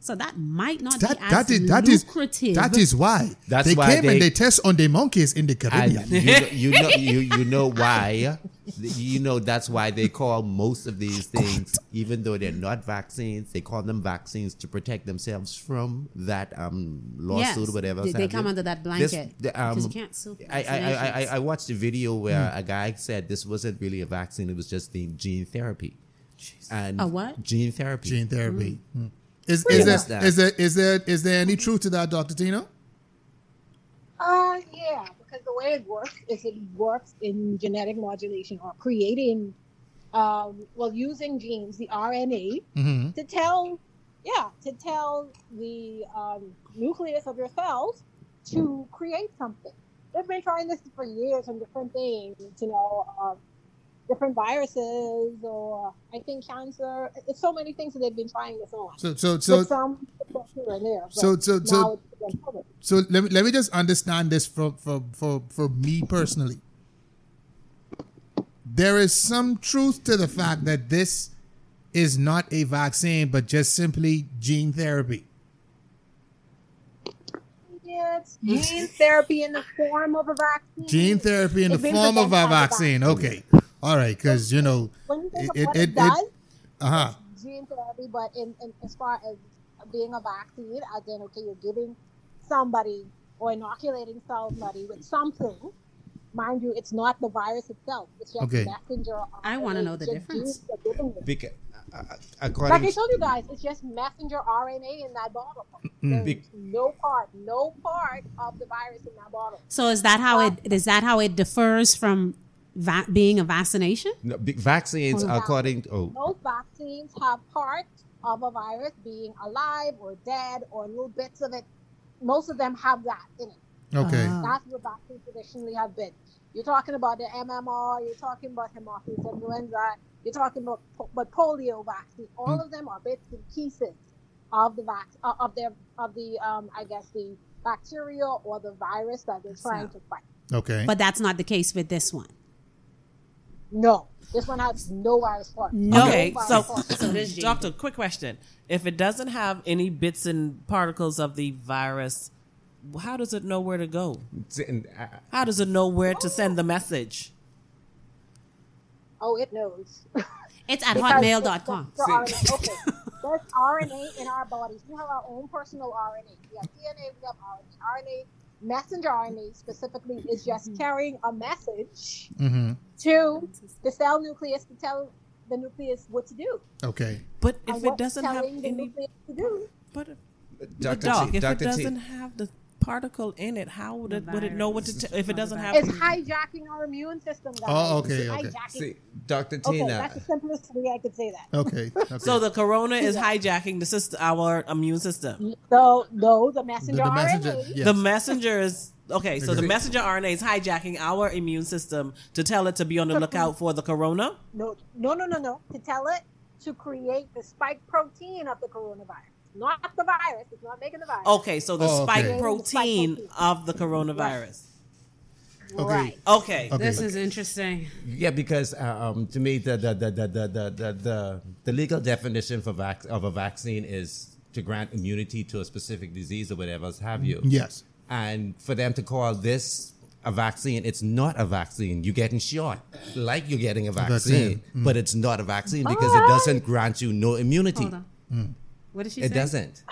So that might not That be as that is that is lucrative. that is why That's they why came they- and they test on the monkeys in the And Caribbean. you, know, you know you you know why you know that's why they call most of these things even though they're not vaccines they call them vaccines to protect themselves from that um lawsuit Yes, or whatever they- they come under that This- blanket, the, um, 'cause you can't sue I, I, I, I, watched a video where a guy said this wasn't really a vaccine it was just the gene therapy and A what? gene therapy Gene therapy. Mm. Is, is, there, What's that? is there is there is there any truth to that, Doctor Tina? Uh, yeah, because the way it works is it works in genetic modulation or creating, um, well, using genes, the RNA, Mm-hmm. to tell, yeah, to tell the um, nucleus of your cells to create something. They've been trying this for years on different things, you know, um, different viruses or I think cancer. It's so many things that they've been trying this on. So so so some here and there. So- so- so- now it's been covered. so let me let me just understand this for for for for me personally. There is some truth to the fact that this is not a vaccine, but just simply gene therapy. Yeah, it's gene therapy in the form of a vaccine. Gene therapy in the form of a a vaccine. Okay, all right, because you know, When you think it of what it it, it, does, uh huh. gene therapy, but in, in as far as being a vaccine, as in okay, you're giving somebody or inoculating somebody with something. Mind you, it's not the virus itself. It's just Okay. messenger. I wanna know the difference. genes they're giving you. because, uh, uh, Like I told you guys, it's just messenger RNA in that bottle. There's no part, no part of the virus in that bottle. So is that how it is that how it differs from va- being a vaccination? no, big vaccines Hold on. according oh Most vaccines have parts of a virus being alive or dead or little bits of it. Most of them have that in it. Okay. Ah. That's what vaccines traditionally have been. You're talking about the MMR, you're talking about Haemophilus influenza, you're talking about, po- but polio vaccine. All of them are bits and pieces of the vac- uh, of their of the um, I guess the bacteria or the virus that they're trying to fight. Okay. But that's not the case with this one. No, this one has no virus part. No. Okay, virus so, part. So this doctor, quick question: If it doesn't have any bits and particles of the virus, how does it know where to go? uh, How does it know where to send the message? oh, it knows. It's at Because hotmail.com. the- the okay, there's RNA in our bodies. We have our own personal RNA. We have DNA, we have RNA. RNA, messenger RNA specifically, is just carrying a message mm-hmm. to the cell nucleus to tell the nucleus what to do. Okay. But if And it doesn't have telling the any, nucleus to do. but but Dr. doc, T, if Dr. it doesn't have the particle in it, how would it would it know what to? T- if it doesn't have, It's hijacking our immune system, guys. Oh, okay, okay. see, Dr. Tina. Okay, that's the simplest way I could say that. Okay. okay. so the corona is hijacking the system, our immune system. So, no, the the, messenger, the messenger. RNA. Yes. The messenger is okay. So the messenger RNA is hijacking our immune system to tell it to be on the lookout for the corona. No, no, no, no, no. To tell it to create the spike protein of the coronavirus, not the virus. It's not making the virus. Okay, so the Oh, okay. spike The spike protein protein. of the coronavirus. okay. Right. Okay. Okay. This is interesting. yeah, because uh, um, to me, the the, the, the, the, the, the, the, the legal definition for vac- of a vaccine is to grant immunity to a specific disease or whatever else have you. Yes. And for them to call this a vaccine, it's not a vaccine. You're getting shot like you're getting a vaccine, vaccine. but it's not a vaccine because it doesn't grant you no immunity. Hold on. What did she It say? doesn't.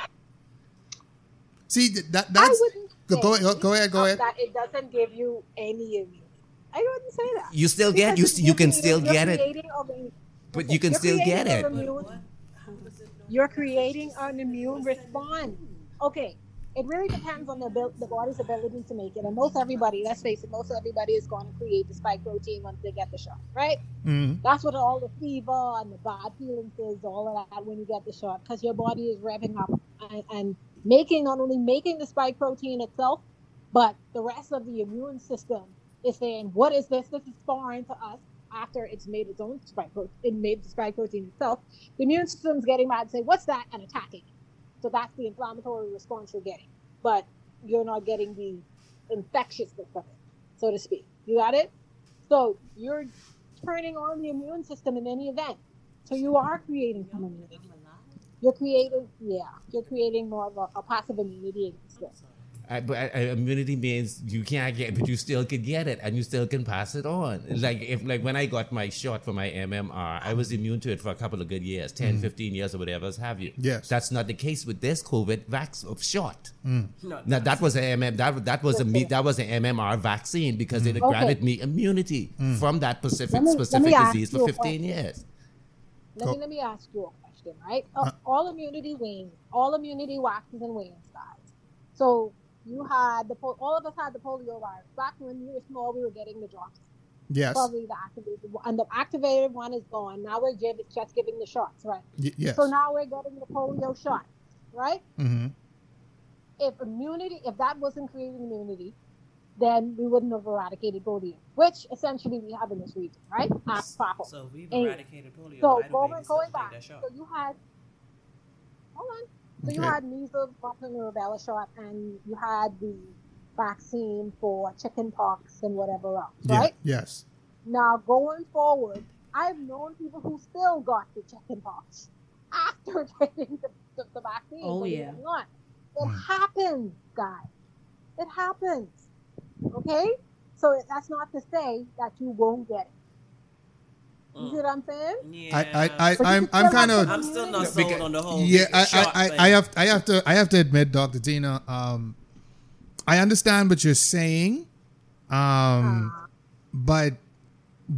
See th- that that's go, go, go, go ahead. Go ahead. That it doesn't give you any immunity. I wouldn't say that. You still get you Because you can you're still get it. a- But you can you're still get it. immune- You're creating an immune response. Okay, it really depends on the, abil- the body's ability to make it. And most everybody, let's face it, most everybody is going to create the spike protein once they get the shot, right? Mhm. That's what all the fever and the bad feelings is, all of that when you get the shot, because your body is revving up and, and making not only making the spike protein itself, but the rest of the immune system is saying, "What is this? This is foreign to us." After it's made its own spike protein, it made the spike protein itself. The immune system's getting mad and say, "What's that?" and attacking. So that's the inflammatory response you're getting, but you're not getting the infectiousness of so to speak. You got it? So you're turning on the immune system in any event. So you are creating some immunity. you're creating, yeah, you're creating more of a, a passive immunity against it. Uh, but uh, immunity means you can't get, but you still can get it, and you still can pass it on. Like if, like when I got my shot for my MMR, I was immune to it for a couple of good years, 10, 15 years, or whatever have you. Yes. that's not the case with this COVID vax of shot. No, Now that was a MM, that that was a me, that was an MMR vaccine because it Okay. granted me immunity from that specific me- specific disease for 15 years. Let me let me ask you a question, right? Uh, all immunity wanes, all immunity waxes and wanes, guys. So you had the po- all of us had the polio virus back when we were small. We were getting the drops, Yes. probably the activated one, and the activated one is gone. Now we're gi- just giving the shots, right? Y- yes. So now we're getting the polio shot, right? hmm If immunity, if that wasn't creating immunity, then we wouldn't have eradicated polio, which essentially we have in this region, right? At Papa. So we've And eradicated polio. So Why going, going back, so you had, hold on. So you Okay. had measles, mumps, and rubella shot, and you had the vaccine for chicken pox and whatever else, Yeah. right? Yes. Now going forward, I've known people who still got the chicken pox after taking the, the, the vaccine. Oh, believe yeah. it or Not. It happens, guys. It happens. Okay? So that's not to say that you won't get it. You see what I'm saying? Yeah. I, I, I, I'm, I'm kind of. I'm still not immunity. sold on the whole yeah I, I, thing. I, I have I have to I have to I have to admit, Dr. Tina, um, I understand what you're saying, um, Ah. but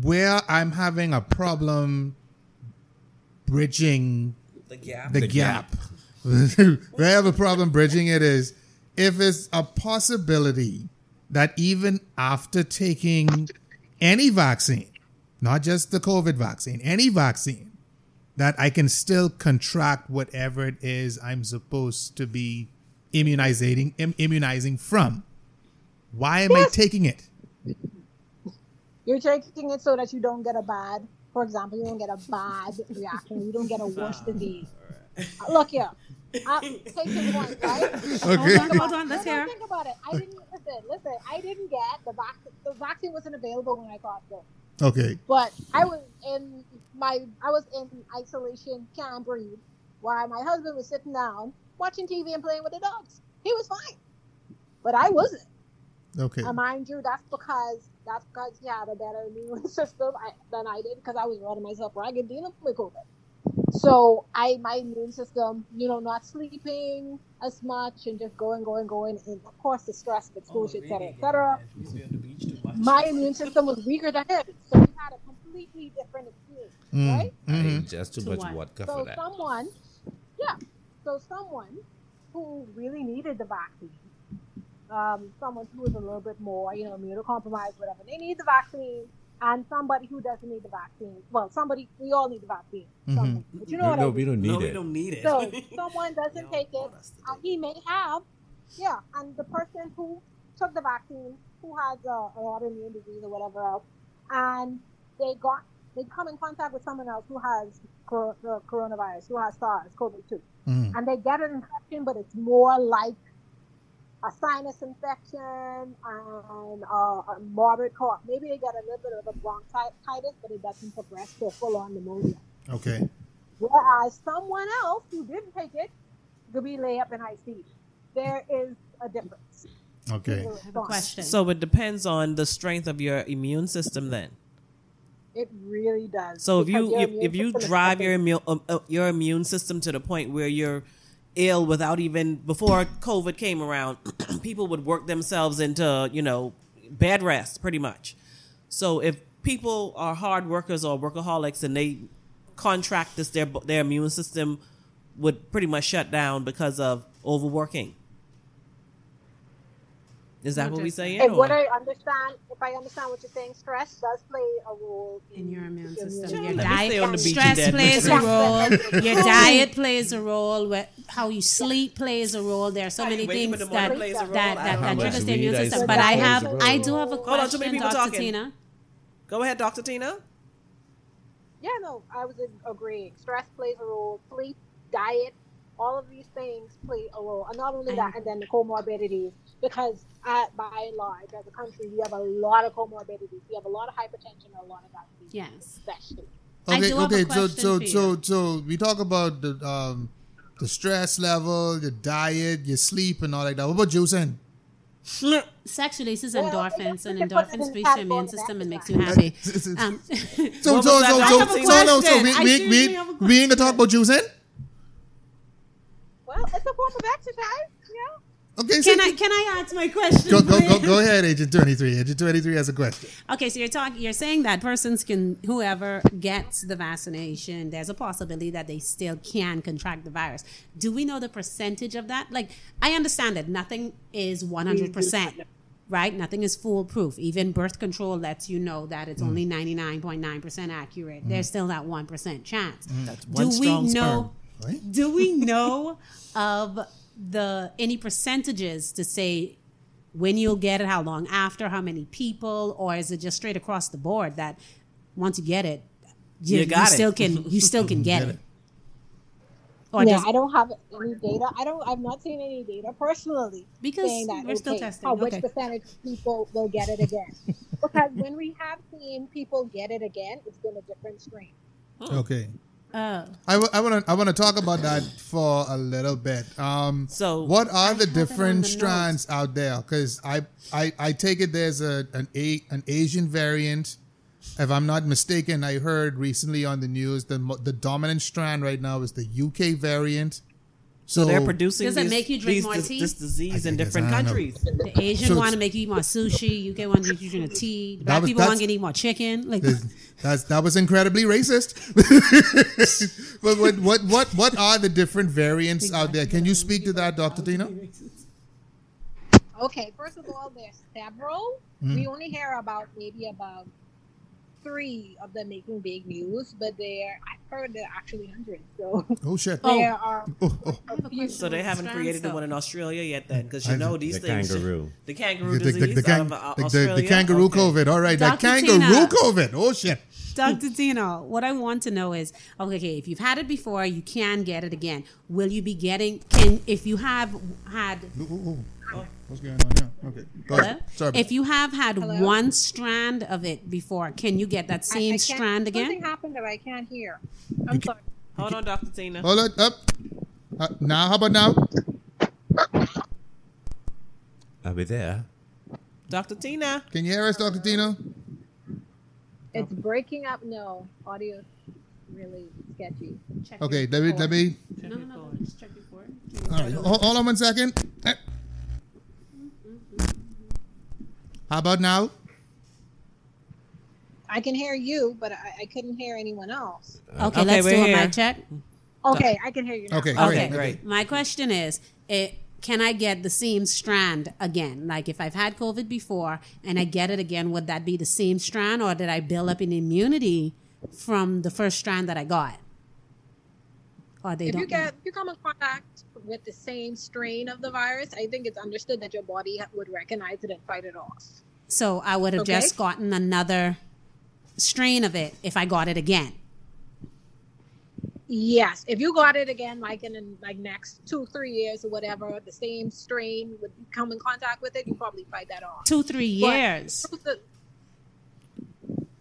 where I'm having a problem bridging the gap. the, The gap, where I have a problem bridging it is if it's a possibility that even after taking any vaccine, not just the COVID vaccine, any vaccine, that I can still contract whatever it is I'm supposed to be immunizing im- immunizing from. Why am I taking it? You're taking it so that you don't get a bad, for example, you don't get a bad reaction. You don't get a worse disease. Uh, Look here. I'm taking one, right? Okay. Hold on, hold on, let's No, no, hear. Think about it. I didn't listen. Listen, I didn't get the vaccine. The vaccine wasn't available when I got it, Okay. but I was in my. I was in isolation, can't breathe, while my husband was sitting down watching TV and playing with the dogs. He was fine, but I wasn't. Okay. And mind you, that's because that's because he had a better immune system I, than I did because I was running myself ragged dealing with COVID. So I my immune system, you know, not sleeping as much and just going, going, going, and of course the stress of exposure, et cetera, et cetera. My immune system was weaker than his, so we had a completely different experience, Mm, right? mhm. Just too To much what? vodka So for that. So someone, yeah, so someone who really needed the vaccine, um, someone who is a little bit more, you know, immunocompromised, whatever, they need the vaccine, and somebody who doesn't need the vaccine. Well, somebody, we all need the vaccine, somebody, but you know what I no, mean. we don't need no, we don't need it. So someone doesn't Y'all take it, want uh, he may have, yeah, and the person who took the vaccine, who has a, a autoimmune disease or whatever else, and they got they come in contact with someone else who has cor- the coronavirus, who has SARS, COVID-2, Mhm. and they get an infection, but it's more like a sinus infection and uh, a morbid cough. Maybe they get a little bit of a bronchitis, but it doesn't progress to full-on pneumonia. Okay. Whereas someone else who didn't take it could be lay up in ICU. There is a difference. Okay. I have a question. So it depends on the strength of your immune system then. It really does. So if you if, if you drive your immune um, uh, your immune system to the point where you're ill without even before COVID came around, people would work themselves into you know bed rest pretty much. So if people are hard workers or workaholics and they contract this, their their immune system would pretty much shut down because of overworking. Is that what we just saying? And what I understand, if I understand what you're saying, stress does play a role in your immune system. Sure, Your let me stay diet, stress plays a role. Your diet plays a role. How you sleep plays a role. There are so How many you wake up in things that morning plays that that, I that, triggers the immune system. But I have. I do have a Hold on, too question, many people Dr. talking. Tina. Go ahead, Doctor Tina. Yeah, no, I was agreeing. Stress plays a role. Sleep, diet, all of these things play a role. And not only that, and then the comorbidities, because at, by and large, as a country, we have a lot of comorbidities. We have a lot of hypertension, and a lot of diabetes, Yes. especially. Okay, do have a okay. So, so, so, so we talk about the um, the stress level, your diet, your sleep, and all like that. What about juicing? Sex releases Well, endorphins, and we can put it endorphins boost your immune system and makes you happy. This is- Um, So, What so, was so, that? so, I have a so, no, so question. we, I we, seriously we, have a we ain't gonna talk about juicing? Well, it's a form of exercise. Yeah. Okay, can so I can I ask my question? go, go, go, go ahead, Agent 23. Agent 23 has a question. Okay, so you're talking. You're saying that persons can, whoever gets the vaccination, there's a possibility that they still can contract the virus. Do we know the percentage of that? Like, I understand that nothing is 100 percent, right? Nothing is foolproof. Even birth control lets you know that it's only mm. 99.9 percent accurate. Mm. There's still that one percent chance. Mm, that's one Do we strong know? Right? Do we know of the any percentages to say when you'll get it, how long after, how many people, or is it just straight across the board that once you get it, you, You got it. still can you still can get, Get it? it. Or yeah, does, I don't have any data. I don't. I've not seen any data personally Because saying that we're still okay, testing, How, which percentage of people will get it again? because when we have seen people get it again, it's been a different strain. Okay. Uh, I want to I want to talk about that for a little bit. Um, So- what are the it on different the strands out there? Because I, I I take it there's a an a an Asian variant. If I'm not mistaken, I heard recently on the news the the dominant strand right now is the UK variant. So, So they're producing Does it these- make you drink these- more this, tea? this disease in different I don't know. countries. the Asian So want it's- to make you eat more sushi, UK want to make you drink a tea, the black was- people that's- want to eat more chicken. Like That's that was incredibly racist. but what what what what are the different variants out there? Can you speak to that, Doctor Tina? Okay, first of all, there's several. Mm. We only hear about maybe about three of them making big news, but there I've heard there are actually hundreds. So Oh shit! Oh. there are Oh, oh. a few. So they haven't created the one in Australia yet, then, because you know these The things. kangaroo. The kangaroo The, the, disease the, the, out of uh, the, the, Australia. the kangaroo Okay. COVID. All right, that Dr. kangaroo Tina. COVID. Oh shit! Dr. Tina, what I want to know is okay, if you've had it before, you can get it again. Will you be getting can if you have had Ooh, ooh, ooh. What's going on here? Okay, go Hello? ahead. Sorry. if you have had Hello? one strand of it before, can you get that same I can't- strand again? Something happened that I can't hear. I'm sorry. Hold on, Dr. Tina. Hold on. up. Uh, now, how about now? Are we there? Dr. Tina. Can you hear us, Doctor Tina? It's breaking up. No, audio really sketchy. Check Okay, let me let me. No, no, no. Just check your cord. All right, hold, hold on one second. Eh. How about now? I can hear you, but I, I couldn't hear anyone else. Okay, Okay, let's do we're a here. mic check. Okay, I can hear you. Now. Okay, Okay, great. great. My question is, it, can I get the same strand again? Like if I've had COVID before and I get it again, would that be the same strand or did I build up an immunity from the first strand that I got? Or they If don't you get if you come in contact with the same strain of the virus, I think it's understood that your body would recognize it and fight it off. so I would have Okay. just gotten another strain of it if I got it again. Yes, if you got it again, like in, like next two three years or whatever, the same strain would come in contact with it, you probably fight that off. Two, three But- years.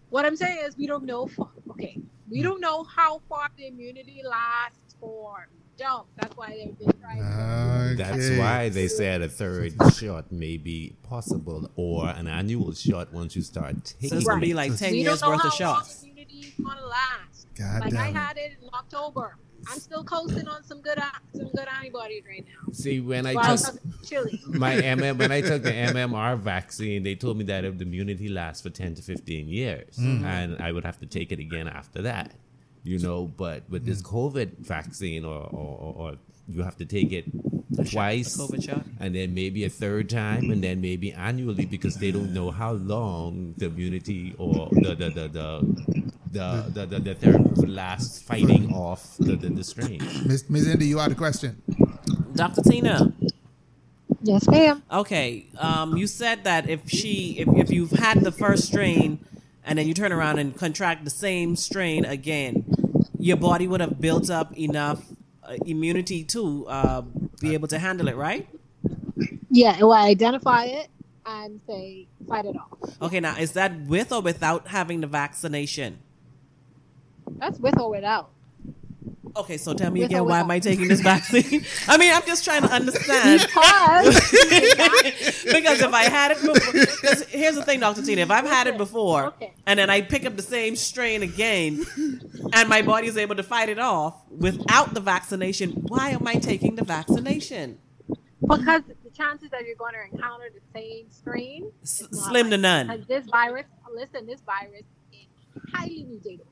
What I'm saying is, we don't know. For, okay, we don't know how far the immunity lasts for. Don't. That's why they've been trying. to That's why they said a third shot may be possible or an annual shot once you start So taking it's going to be like 10 we years don't know worth how of shots. long immunity is gonna last. God like I damn it. had it in October. I'm still coasting on some good some good antibodies right now. See, when I Wow, took it's my MM, when I took the MMR vaccine, they told me that if the immunity lasts for 10 to 15 years, Mm. and I would have to take it again after that. You know, but with this Mm. COVID vaccine, or, or, or, or you have to take it twice, COVID shot. and then maybe a third time, and then maybe annually because they don't know how long the immunity or the the the the the, the, the, the therapy will last fighting off the, the, the strain. Miss Miss Indy, you had a question. Dr. Tina. Yes, ma'am. Okay, um, you said that if she, if, if you've had the first strain, and then you turn around and contract the same strain again, your body would have built up enough uh, immunity to uh, be able to handle it, right? Yeah, it will identify it and say fight it off. Okay, now is that with or without having the vaccination? That's with or without. Okay, so tell me With again, why am I taking this vaccine? I mean, I'm just trying to understand. Because because if I had it before, here's the thing, Dr. Tina, if I've had it before Okay. and then I pick up the same strain again and my body is able to fight it off without the vaccination, why am I taking the vaccination? because the chances that you're going to encounter the same strain S- slim to none. This virus, listen, this virus is highly mutated.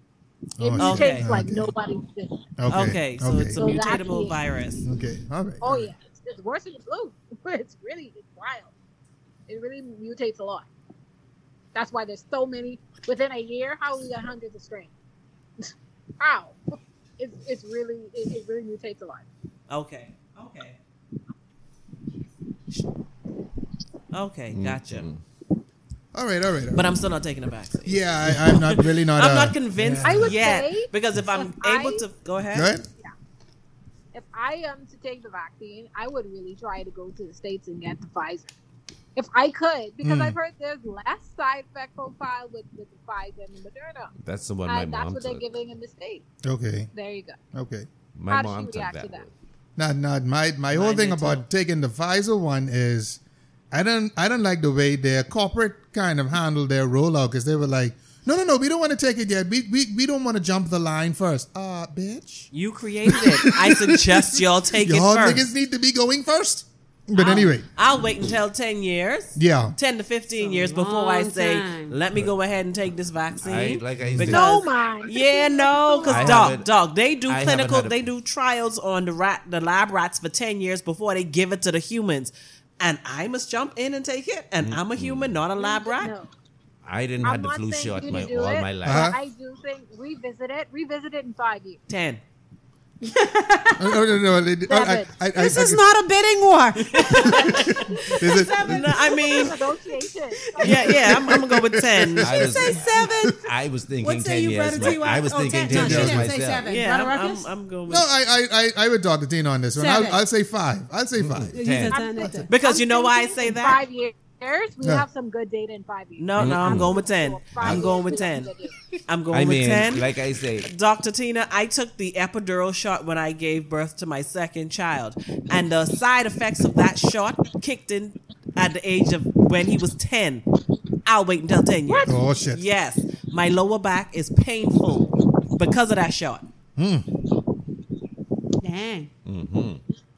It Oh, mutates Okay. like Okay. nobody's business. Okay. Okay, so okay. it's a So mutatable virus. okay. All right. Oh yeah, it's, it's worse than the flu. It's really it's wild. It really mutates a lot. That's why there's so many within a year. How we got hundreds of strains? how? It's it's really it, it really mutates a lot. Okay, okay. Okay, gotcha. Mm-hmm. All right. All right. All right. But I'm still not taking the vaccine. yeah, I, I'm not really not. I'm uh, not convinced I would yet say because if I'm if able I- to go ahead, Go ahead. If I am to take the vaccine, I would really try to go to the states and get the Pfizer. If I could, because Mm. I've heard there's less side effect profile with, with the Pfizer and the Moderna. That's the one my and that's mom what they're giving in the states. Okay. There you go. Okay. My How mom she took that. to that? Not not my my whole Mine thing did about taking the Pfizer one is I don't I don't like the way their corporate kind of handled their rollout because they were like, no no no, we don't want to take it yet. We we, we don't want to jump the line first. Uh, bitch. you created it. I suggest y'all take Y'all it first. niggas need to be going first. But anyway, I'll wait until 10 years. yeah. 10 to 15 years before I say, time. let me go ahead and take this vaccine. I- like I said- because, No, man. Yeah, no, because dog, dog, they do I clinical, they do trials on the rat, the lab rats for 10 years before they give it to the humans. And I must jump in and take it. And I'm a human, not a lab rat. No. I didn't I'm have the not flu shot my, all it, my life. Uh-huh. I do think revisit it. Revisit it in five years. 10. Oh, no, no, no. Oh, I, I, I, This I- is not a bidding war. is it- No, I mean, yeah, yeah, I'm, I'm going to go with 10. I was, say seven. I was thinking What say 10 you, years. brother my- I was Oh, thinking 10, 10, no, she years didn't say myself. seven. Yeah, Brother I'm, I'm, I'm going with no, I, I, I, I would talk to Tina on this one. I'll, say five. I'll say five. You Ten. 10, that's thinking- it. Because I'm you know why I say that? Five years. We Yeah. have some good data in five years. No, no, I'm going with 10. Five I'm going with 10. some good data. I'm going I with mean, 10. like I say, Dr. Tina, I took the epidural shot when I gave birth to my second child, and the side effects of that shot kicked in at the age of when he was 10. I'll wait until 10 years. Oh, shit. Yes, my lower back is painful because of that shot. Hmm. Dang.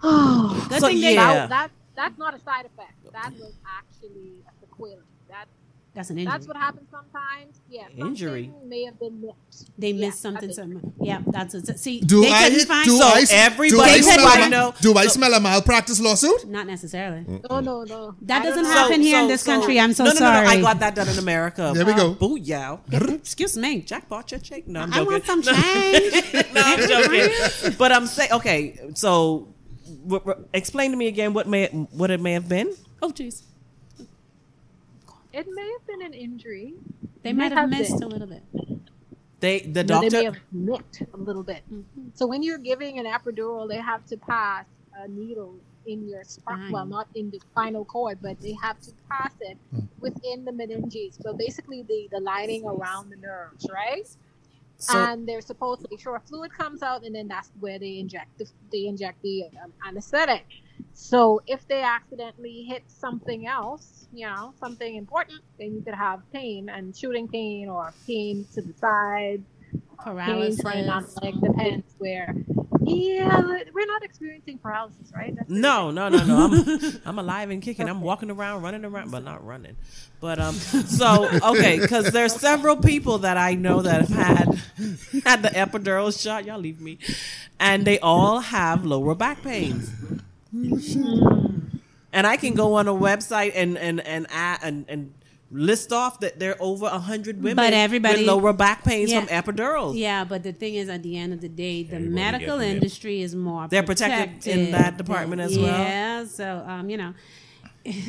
Oh, Good So, thing yeah. that, that, that's not a side effect. That was actually a sequela. That, That's an injury. that's what happens sometimes. Yeah, Injury. something may have been missed. they Yeah, missed something. that's it. Some, yeah, that's it. See, Do they I find. do So I, everybody do I who smell I a, know- do I so- smell a malpractice lawsuit? Not necessarily. No, no, no. That doesn't know. happen here in this country. I'm so no, no, sorry. No, no, I got that done in America. There we go. Uh, booyah. Excuse me. Jack bought your check. No, I'm I want some No. change. no, I'm joking. But I'm saying, okay, so w- w- explain to me again what may what it may have been. oh, jeez. It may have been an injury. They May might have have missed been. a little bit. They the doctor. they may doctor. have nicked a little bit. So when you're giving an epidural, they have to pass a needle in your spine. Well, not in the spinal cord, but they have to pass it within the meninges. So basically, the the lining around the nerves, right? So and they're supposed to make sure fluid comes out, and then that's where they inject the they inject the um, anesthetic. So if they accidentally hit something else, you know, something important, then you could have pain and shooting pain or pain to the side, Paralysis. running on the leg, depends where. Yeah, we're not experiencing paralysis, right? No, no, no, no. I'm I'm alive and kicking. I'm walking around, running around, but not running. But um, so okay, because there's several people that I know that have had had the epidural shot. Y'all leave me, and they all have lower back pains. And I can go on a website and and and add, and, and list off that there are over a hundred women But everybody- with lower back pains Yeah. from epidurals. Yeah, but the thing is, at the end of the day, the Everybody medical gets it. industry is more They're protected in that department as well? Yeah, so um, you know,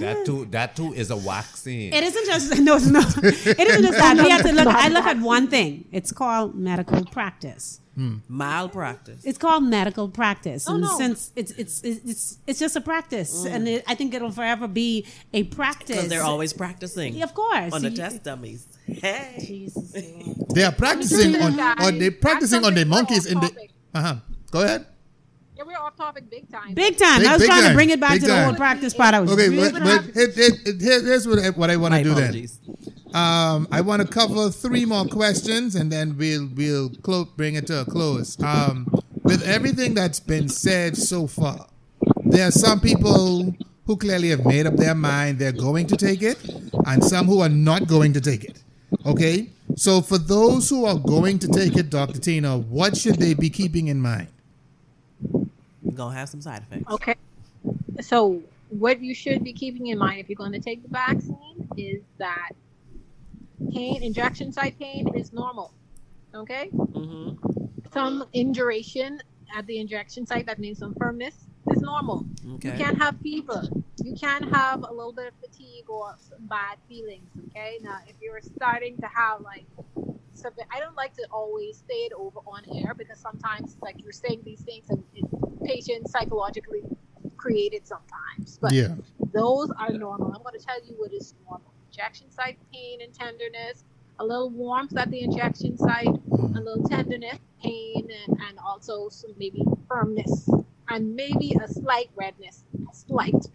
that too, that too is a waxing. it isn't just no, it's not. It isn't just that. We have to look. I look at one thing. It's called medical practice. Malpractice. It's called medical practice, Oh, and no. since it's it's it's it's just a practice, and it, I think it'll forever be a practice. Because they're always practicing. of course on the You- test dummies. Hey. Jesus They are practicing on, Guys, or they practicing on the something monkeys in the. Uh huh. Go ahead. Yeah, we're off topic big time. Big time. Big- I was trying time. to bring it back Big to the time. whole practice part. I was Okay, but, but it, it, it, here's what I, what I want to do then. apologies. Um, I want to cover three more questions, and then we'll we'll clo- bring it to a close. Um, with everything that's been said so far, there are some people who clearly have made up their mind they're going to take it, and some who are not going to take it. Okay, so for those who are going to take it, Dr. Tina, what should they be keeping in mind? Gonna have some side effects. Okay. So, what you should be keeping in mind if you're going to take the vaccine is that pain, injection site pain is normal. Okay? Mm-hmm. Some induration at the injection site, that means some firmness, is normal. Okay. You can't have fever. You can have a little bit of fatigue or some bad feelings. Okay? Now, if you're starting to have like, something, I don't like to always say it over on air because sometimes it's like you're saying these things and it, patients psychologically created sometimes. But Yeah. those are normal. I'm going to tell you what is normal. Injection site pain and tenderness, a little warmth at the injection site, mm. a little tenderness, pain, and, and also some maybe firmness, and maybe a slight redness, a slight.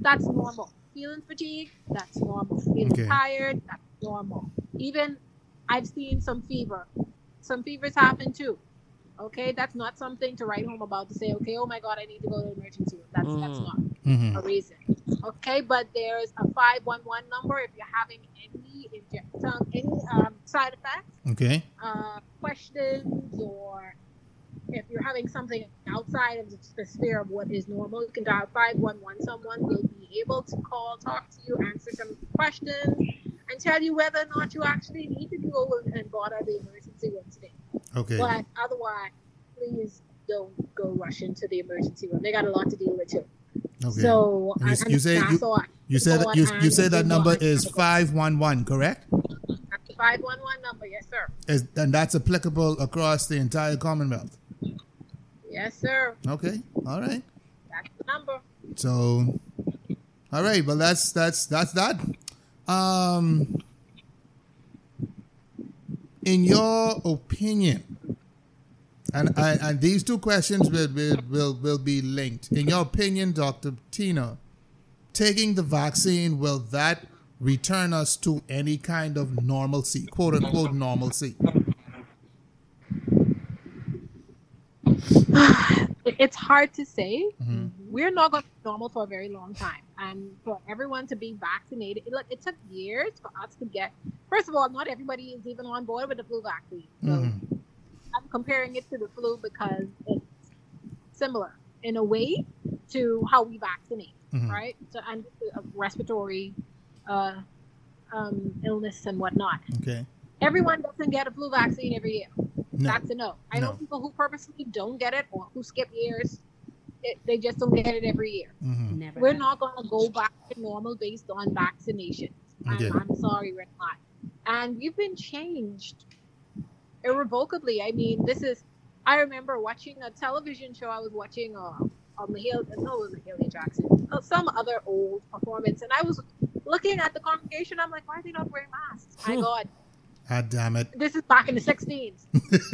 That's normal. Feeling fatigue, that's normal. Feeling Okay. tired, that's normal. Even I've seen some fever. Some fevers happen too. Okay, that's not something to write home about to say, okay, oh my God, I need to go to the emergency room. That's that's Mm. not hmm a reason. Okay, but there's a 511 number if you're having any inject, any um, side effects, Okay. uh, questions, or if you're having something outside of the sphere of what is normal, you can dial 511. Someone will be able to call, talk to you, answer some questions, and tell you whether or not you actually need to go and bother the emergency room today. Okay. But otherwise, please don't go rush into the emergency room. They got a lot to deal with too. Okay. So you- and you say you- You said that you, you said that number is five one one, correct? Five one one number, yes sir. Is and that's applicable across the entire Commonwealth. Yes sir. Okay. All right. That's the number. So, all right. Well, that's that's that's that. Um, in your opinion, and I, and these two questions will, will will will be linked. In your opinion, Doctor Tina, taking the vaccine will that return us to any kind of normalcy, quote unquote normalcy? It's hard to say. Mhm. We're not going to be normal for a very long time, and for everyone to be vaccinated, it, look, it took years for us to get. First of all, not everybody is even on board with the flu vaccine. So Mhm. I'm comparing it to the flu because it's similar in a way to how we vaccinate. Mhm. right? So and uh, respiratory uh, um, illness and whatnot. Okay. Everyone doesn't get a flu vaccine every year. No. That's a no. I know people who purposely don't get it or who skip years. It, they just don't get it every year. Mhm. Never. We're not going to go back to normal based on vaccinations. Okay. I'm, I'm sorry, we're not. And we've been changed irrevocably. I mean, this is. I remember watching a television show. I was watching uh, on Mahalia, no, it was Mahalia Jackson, uh, some other old performance, and I was looking at the congregation. I'm like, why are they not wearing masks? My Hmm. God, Ah, damn it. this is back in the 16s.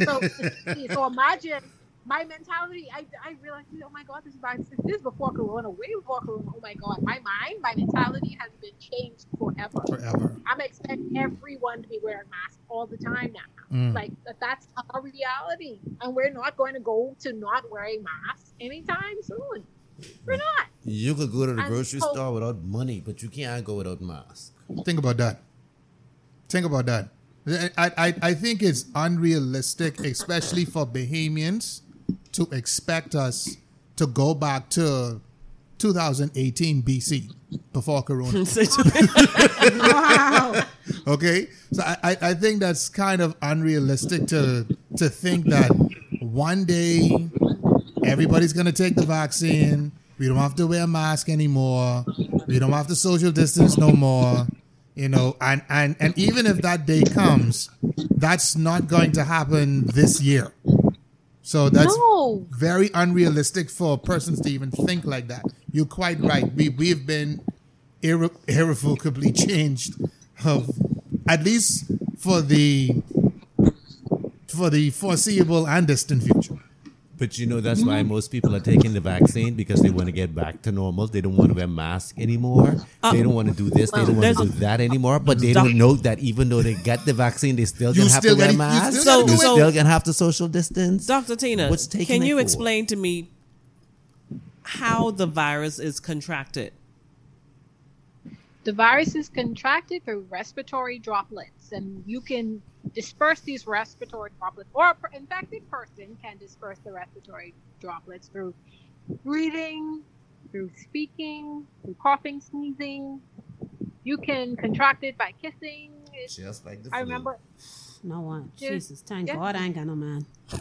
So, so imagine my mentality. I, I realized, oh my God, this is back. This is before Corona, way before Corona. Oh my God, my mind, my mentality has been changed forever. Forever. I'm expecting everyone to be wearing masks all the time now. Mm. Like that's our reality, and we're not going to go to not wearing masks anytime soon. We're not. You could go to the I'm grocery told- store without money, but you can't go without mask. Think about that. Think about that. I, I, I think it's unrealistic, especially for Bahamians, to expect us to go back to 2018 BC before Corona. Wow. Okay, so I, I I think that's kind of unrealistic to to think that one day everybody's gonna take the vaccine. We don't have to wear a mask anymore. We don't have to social distance no more. You know, and and and even if that day comes, that's not going to happen this year. So that's no. very unrealistic for persons to even think like that. You're quite right. We we've been irre- irrevocably changed, of at least for the for the foreseeable and distant future. But you know that's why most people are taking the vaccine because they want to get back to normal. They don't want to wear masks anymore. they don't want to do this. They don't want to do that anymore. But they don't know that even though they get the vaccine, they still You gonna have still to wear gotta- you masks. still gotta you do it. still gonna have to social distance. Dr. Tina, What's taking can you explain to me how the virus is contracted? The virus is contracted through respiratory droplets, and you can disperse these respiratory droplets, or a per- infected person can disperse the respiratory droplets through breathing, through speaking, through coughing, sneezing. You can contract it by kissing. It's, Just like the flu. I remember No one. Yeah. Jesus, thank Yeah. God I ain't got no man.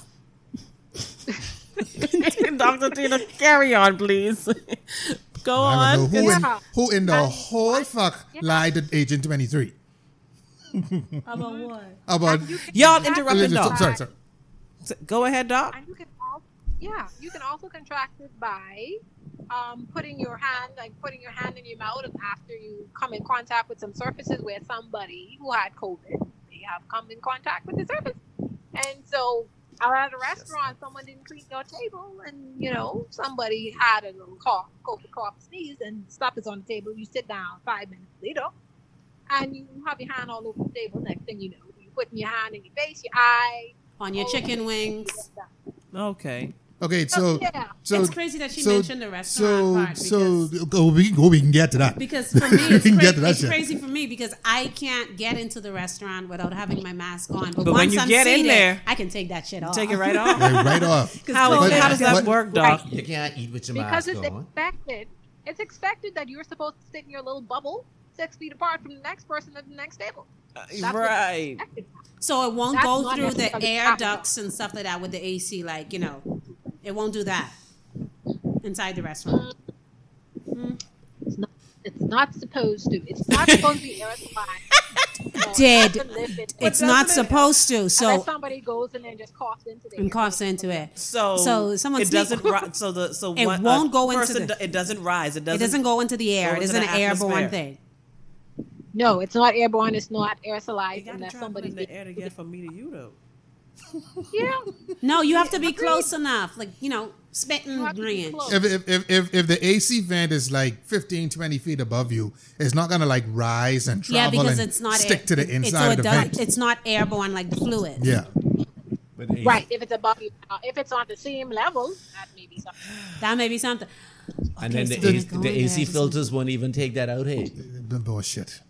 Dr. Tina, carry on, please. Go I on. know who in who in the And- whole fuck Yeah. lied to Agent Twenty Three About what? about. and you can Y'all contract interrupted it Doc. Sorry, sorry. Go ahead, Doc. And you can also, yeah, you can also contract it by um, putting your hand, like putting your hand in your mouth, after you come in contact with some surfaces where somebody who had COVID, they have come in contact with the surface, and so out at a restaurant, someone didn't clean your table, and you know somebody had a little cough, COVID cough, sneeze, and stuff is on the table. You sit down five minutes later, and you have your hand all over the table. Next thing you know, you're putting your hand in your face, your eye. On your Oh. chicken wings. Okay. Okay, oh, so yeah. so it's crazy that she so- mentioned the restaurant so part so go oh, we can go we can get to that because for me We it's, can cra- get to that it's crazy for me because I can't get into the restaurant without having my mask on. But, But when once you I'm get in seated, there, I can take that shit off. Take it right off. Right, right off. How, But- how does that but- work, Doc? You can't eat with your because mask it's expected. It's expected that you're supposed to sit in your little bubble six feet apart from the next person at the next table. That's Right. So it won't That's go through the air happening. ducts and stuff like that with the AC. Like you know, it won't do that inside the restaurant. It's not. It's not supposed to. It's not supposed to be aerosolized. No, Did. doesn't It's not supposed to. Unless So somebody goes in there and just coughs into the and coughs into it. So, So someone it doesn't ri- so the so It one, won't a go into the- do- it doesn't rise it It doesn't doesn't go into the air. It isn't an the airborne atmosphere. thing. No, it's not airborne. It's not aerosolized. you aerosolized gotta unless travel somebody's in the air to get from me to you though Yeah. No, you have to be Agreed. close enough. Like you know, spitting You have to range. If, if, if, if, if the AC vent is like 15, 20 feet above you, it's not going to like rise and Yeah, travel because and it's not stick air- to the it- inside so of it the does- vent. It's not airborne like the fluid. Yeah. But AC Right. If it's above you, uh, if it's on the same level, that may be something. That may be something. And then Okay, the, so AC, the AC there. filters won't even take that out. Hey, Bullshit.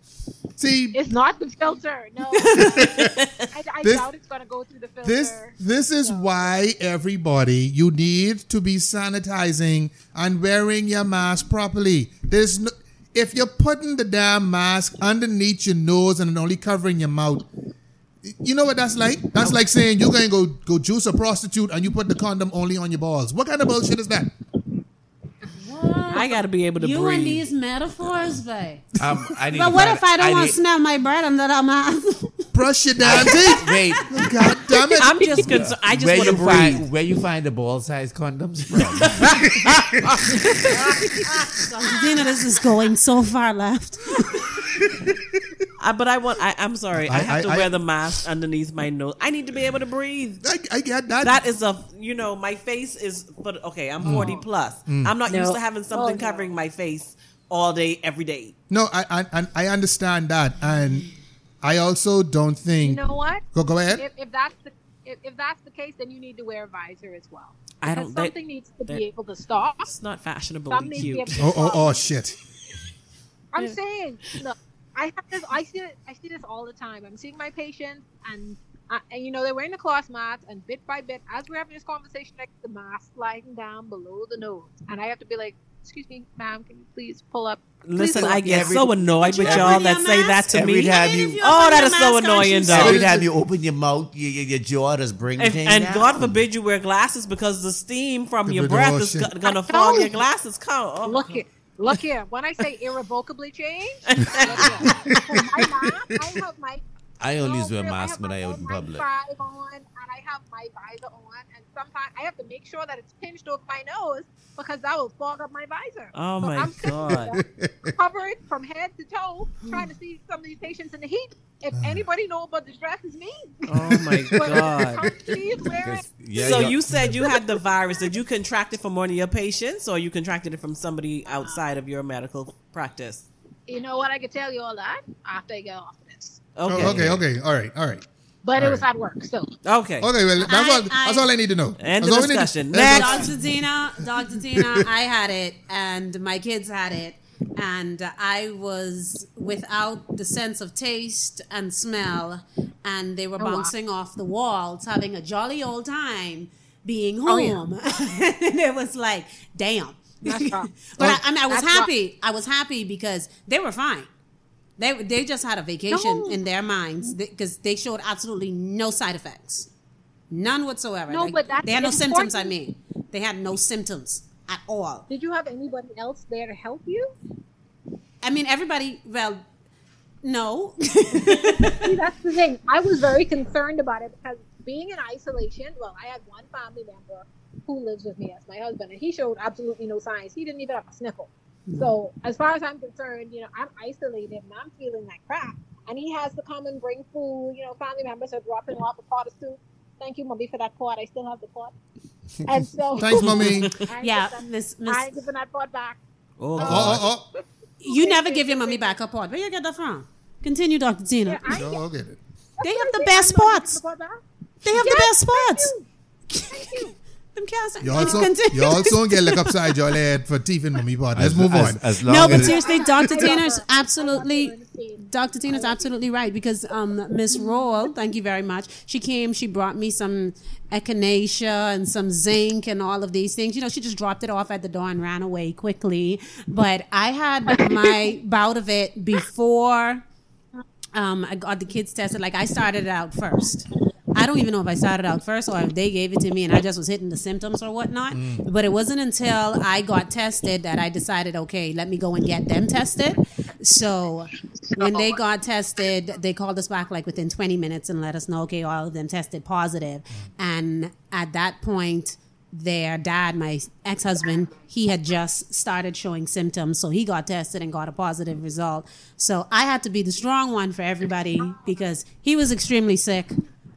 See, It's not the filter. No. I, I This- doubt it's to go through the filter. this this is why everybody you need to be sanitizing and wearing your mask properly. There's no if you're putting the damn mask underneath your nose and only covering your mouth. You know what that's like? That's like saying you're going to go go juice a prostitute and you put the condom only on your balls. What kind of bullshit is that? I got to be able to breathe. You breathe and these metaphors, babe. um, I need But to what find- if I don't want need- to smell my bread under that mask? Brush your damn teeth. Wait, God damn it. I'm just concerned I just where want to you breathe find where you find the ball size condoms from? Dina, this is going so far left. I, but I want I, I'm sorry I, I- have to I- I- wear the mask underneath my nose I need to be able to breathe I, I get that. that is a you know my face is but okay i'm mm. 40 plus mm. i'm not used to having something Oh, no. covering my face all day every day No, I, I I I understand that, and I also don't think. You know what? go go ahead. If, if that's the if, if that's the case, then you need to wear a visor as well. I don't- that- something needs to be able to stop. it's not fashionable. Some need to be cute to Oh oh oh shit. I'm Yeah. saying, look, I have this. I see it. I see this all the time. I'm seeing my patients, and uh, and you know they're wearing the cloth masks, and bit by bit, as we're having this conversation, like the mask sliding down below the nose, and I have to be like, "Excuse me, ma'am, can you please pull up?" please listen pull i up get Every- so annoyed with you y'all that your say that to Every me time Even you- if you Oh, open that your is so mask, aren't annoying, you dog. sorry? Every time you open your mouth, your, your, your jaw does bring If- things and down. god forbid you wear glasses because the steam from The your breath is gonna I fog your glasses come oh. Look here. Look here. When I say irrevocably change, look here. For my mask, I have my I only No, wear real, mask have when my I out in N95 public. on, and I have my visor on, and sometimes I have to make sure that it's pinched over my nose because that will fog up my visor. Oh So my I'm God. there, covered from head to toe, trying to see some of these patients in the heat. If anybody know about the stress, it's me. Oh my God. wearing. Yeah, so yeah. you said you had the virus. Did you contract it from one of your patients, or you contracted it from somebody outside of your medical practice? You know what? I could tell you all that after I get off of this. Oh, okay. Oh, okay, okay, all right, all right. But All it was right. at work, so Okay. Okay, well, that's I- all. that's I- all I need to know. End That's of all we need to- discussion. Next. Dr. Tina, Dr. Tina, I had it, and my kids had it, and I was without the sense of taste and smell, and they were Oh, wow. bouncing off the walls, having a jolly old time being Oh, yeah. home. and it was like, damn. But Oh. I, I mean, I was That's rough. happy. I was happy because they were fine. They they just had a vacation No. in their minds because they showed absolutely no side effects, none whatsoever. No, Like, but that's they had no symptoms. I mean, they had no symptoms at all. did you have anybody else there to help you? I mean, everybody. Well, no. See, that's the thing. I was very concerned about it because being in isolation, well, I had one family member who lives with me as my husband, and he showed absolutely no signs. He didn't even have a sniffle. Mm. So, as far as I'm concerned, you know, I'm isolated and I'm feeling like crap. And he has to come and bring food. You know, family members are dropping off a pot of soup. Thank you, mommy, for that pot. I still have the pot. And so, Thanks, mommy. Yeah, give Miss Miss. I giving that pot back. Oh, um, Oh, oh, oh. You never give your mommy back a pot. Where you get that from? Continue, Doctor Tina. Yeah, I, No, I'll get it. They have the best I'm not giving spots. the pot back. They have the best spots. Thank you. Them cats. You also, Continue. you also get look upside your head for teeth and mummy part. Let's As- move as- on. As long No, but seriously, Dr. I love Tina's her. I love absolutely. her, Ernestine. Dr. Tina's absolutely right because um, Miss Roll, thank you very much. She came, she brought me some echinacea and some zinc and all of these things. You know, she just dropped it off at the door and ran away quickly. But I had my bout of it before um, I got the kids tested. Like I started it out first. I don't even know if I started out first or if they gave it to me and I just was hitting the symptoms or whatnot. Mm. But it wasn't until I got tested that I decided, okay, let me go and get them tested. So when they got tested, they called us back like within 20 minutes and let us know, okay, all of them tested positive. Mm. And at that point, their dad, my ex husband, he had just started showing symptoms. So he got tested and got a positive result. So I had to be the strong one for everybody because he was extremely sick.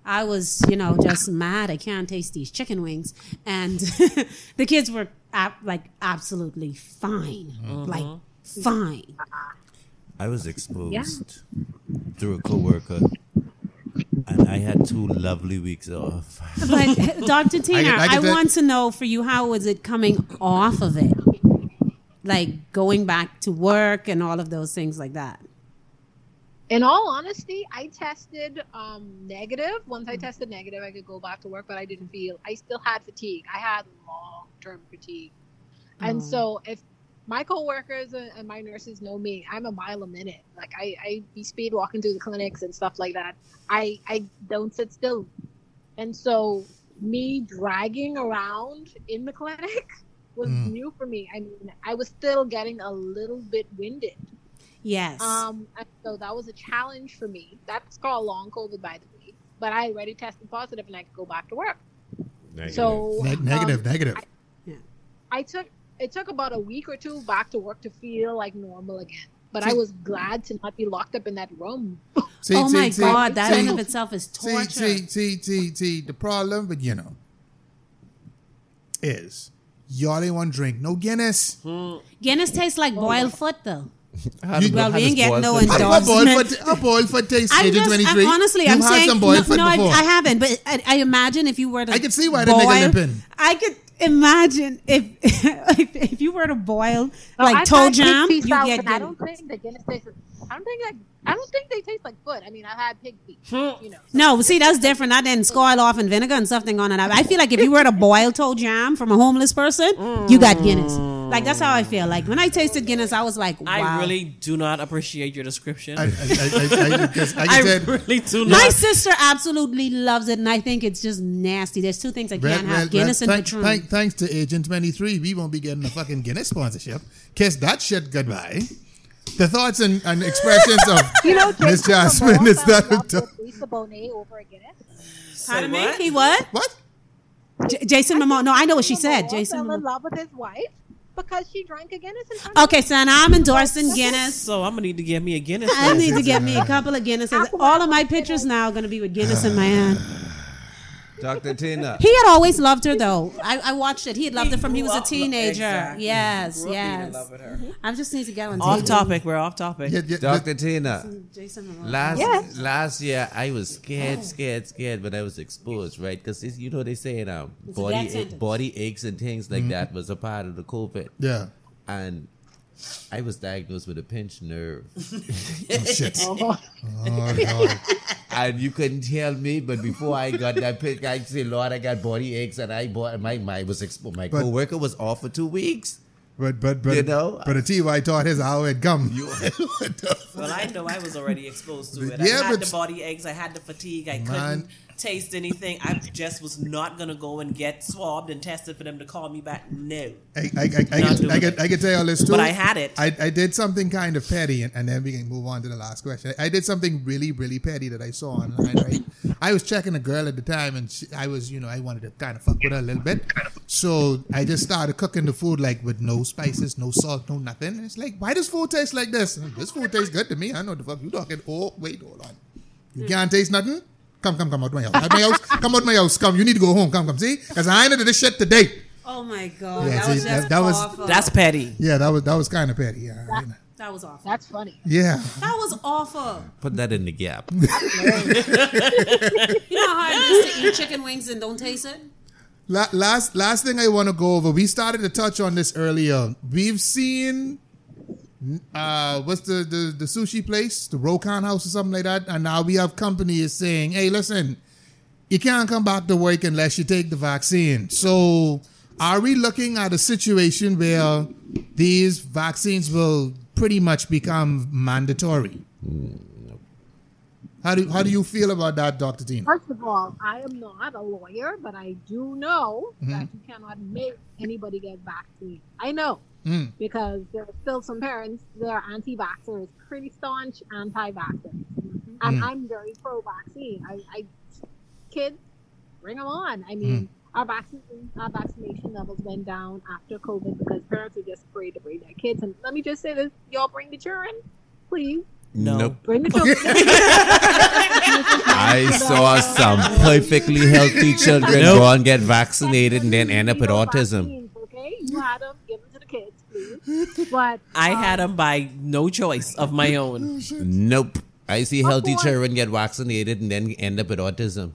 I was, you know, just mad. I can't taste these chicken wings. And the kids were ap- like absolutely fine. Mm-hmm. Like fine. I was exposed through a coworker, and I had two lovely weeks off. But uh, Dr. Tina, I I, can tell- want to know for you, how was it coming off of it? Like going back to work and all of those things like that. In all honesty, I tested um, negative. Once I tested negative, I could go back to work, but I didn't feel. I still had fatigue. I had long term fatigue, and Oh. so if my coworkers and and my nurses know me, I'm a mile a minute. Like I, I be speed walking through the clinics and stuff like that. I, I don't sit still, and so me dragging around in the clinic was Mm. new for me. I mean, I was still getting a little bit winded. Yes. Um, and so that was a challenge for me. That's called long COVID, by the way. But I already tested positive, and I could go back to work. So Ne- um, negative, negative. I took it took about a week or two back to work to feel like normal again. But I was glad to not be locked up in that room. See, oh see, my see, God, that see, in of itself is torture. see, see, see, see, the problem, but you know, is y'all ain't want to drink no Guinness. Guinness tastes like boiled foot though. How does- Well, how we ain't getting no foot- A endorsement. boiled foot, a boiled foot taste, I'm just, 23. I'm, honestly, You've I'm saying some boiled no, foot no I. I haven't. But I, I imagine if you were to, I can see why the nigga boil- limping. I could imagine if if, if you were to boil like I've toe jam, you get and I don't think the Guinness tastes. I don't think like I don't think they taste like foot. I mean, I've had pig feet. Hmm. You know. No, see, that's different. I didn't scoil off in vinegar and something on it. I feel like if you were to boil toe jam from a homeless person, you got Guinness. Like that's how I feel. Like when I tasted Guinness, I was like, wow. I really do not appreciate your description. I, I, I, I, I, because I really do not. My sister absolutely loves it, and I think it's just nasty. There's two things I can't well, have: Guinness well, and thank- Patron. thank- thanks to Agent 23, we won't be getting a fucking Guinness sponsorship. Kiss that shit goodbye. The thoughts and, and expressions of You know, Miss Jason Momoa is that love with Lisa Bonet over a Guinness. Pardon me? He what? what? J- Jason Momoa. No, I know what she said. Momoa Jason fell in love with his wife because she drank a Guinness. In Okay, so now I'm endorsing Guinness. So I'm gonna need to get me a Guinness. I need to get me a couple of Guinnesses. All of my pictures now are going to be with Guinness in my hand. Dr. Tina. He had always loved her, though. I, I watched it. He had loved her from he was a teenager. exactly. Yes, Grew up being in yes. love with her. I just need to get on Off TV. topic. We're off topic. Yeah, yeah, Dr. Tina. Jason Last Yes. last year, I was scared, scared, scared when I was exposed, right? Because you know they say um, It's a body death body aches and things like that was a part of the COVID, yeah. and I was diagnosed with a pinched nerve, Oh shit. Oh, lord. and you couldn't tell me. But before I got that pinch, I say, Lord, I got body aches, and I bought my my was exposed. My But- coworker was off for two weeks. But but but You know? but a T.Y. taught his how it come. Well, I know I was already exposed to it. Yeah, I had but- the body aches. I had the fatigue. I Man. couldn't taste anything. I just was not gonna go and get swabbed and tested for them to call me back. No. I, I, I, I, could, I, could. I could tell you all this too. But I had it. I, I did something kind of petty, and, and then we can move on to the last question. I did something really, really petty that I saw online, right? I was checking a girl at the time, and she, I was, you know, I wanted to kind of fuck with her a little bit. So I just started cooking the food, like, with no spices, no salt, no nothing. And it's like, why does food taste like this? This food tastes good to me. I know what the fuck you talking. Oh, wait, hold on. You can't taste nothing? Come, come, come out my house. Out my house. Come out my house. Come. You need to go home. Come, come. See? Because I ain't into this shit today. Oh my god, Yeah, that see, was that- that was- That's petty. Yeah, that was that was kind of petty. Yeah, I know. that was awful. that's funny. yeah. That was awful. Put that in the gap. You know how I used to eat chicken wings and don't taste it? La- last last thing I want to go over. We started to touch on this earlier. We've seen uh what's the, the the sushi place, the Rokan House or something like that, and now we have companies saying, "Hey, listen, you can't come back to work unless you take the vaccine." So, are we looking at a situation where these vaccines will pretty much become mandatory? How do how do you feel about that, Doctor Dean? First of all, I am not a lawyer, but I do know Mm-hmm. that you cannot make anybody get vaccinated. I know Mm. because there are still some parents that are anti-vaxxers, pretty staunch anti-vaxxers, and Mm. I'm very pro-vaccine. I, I kids, bring them on. I mean, our vaccine our vaccination levels went down after COVID because parents were just afraid to bring their kids. And let me just say this: y'all bring the children, please. No. Nope. Bring the children. I saw some perfectly healthy children Nope. go and get vaccinated and then end up with autism. vaccines, Okay, you had them. Give them to the kids, please. But I um, had them by no choice of my own. Nope. I see healthy boy. children get vaccinated and then end up with autism.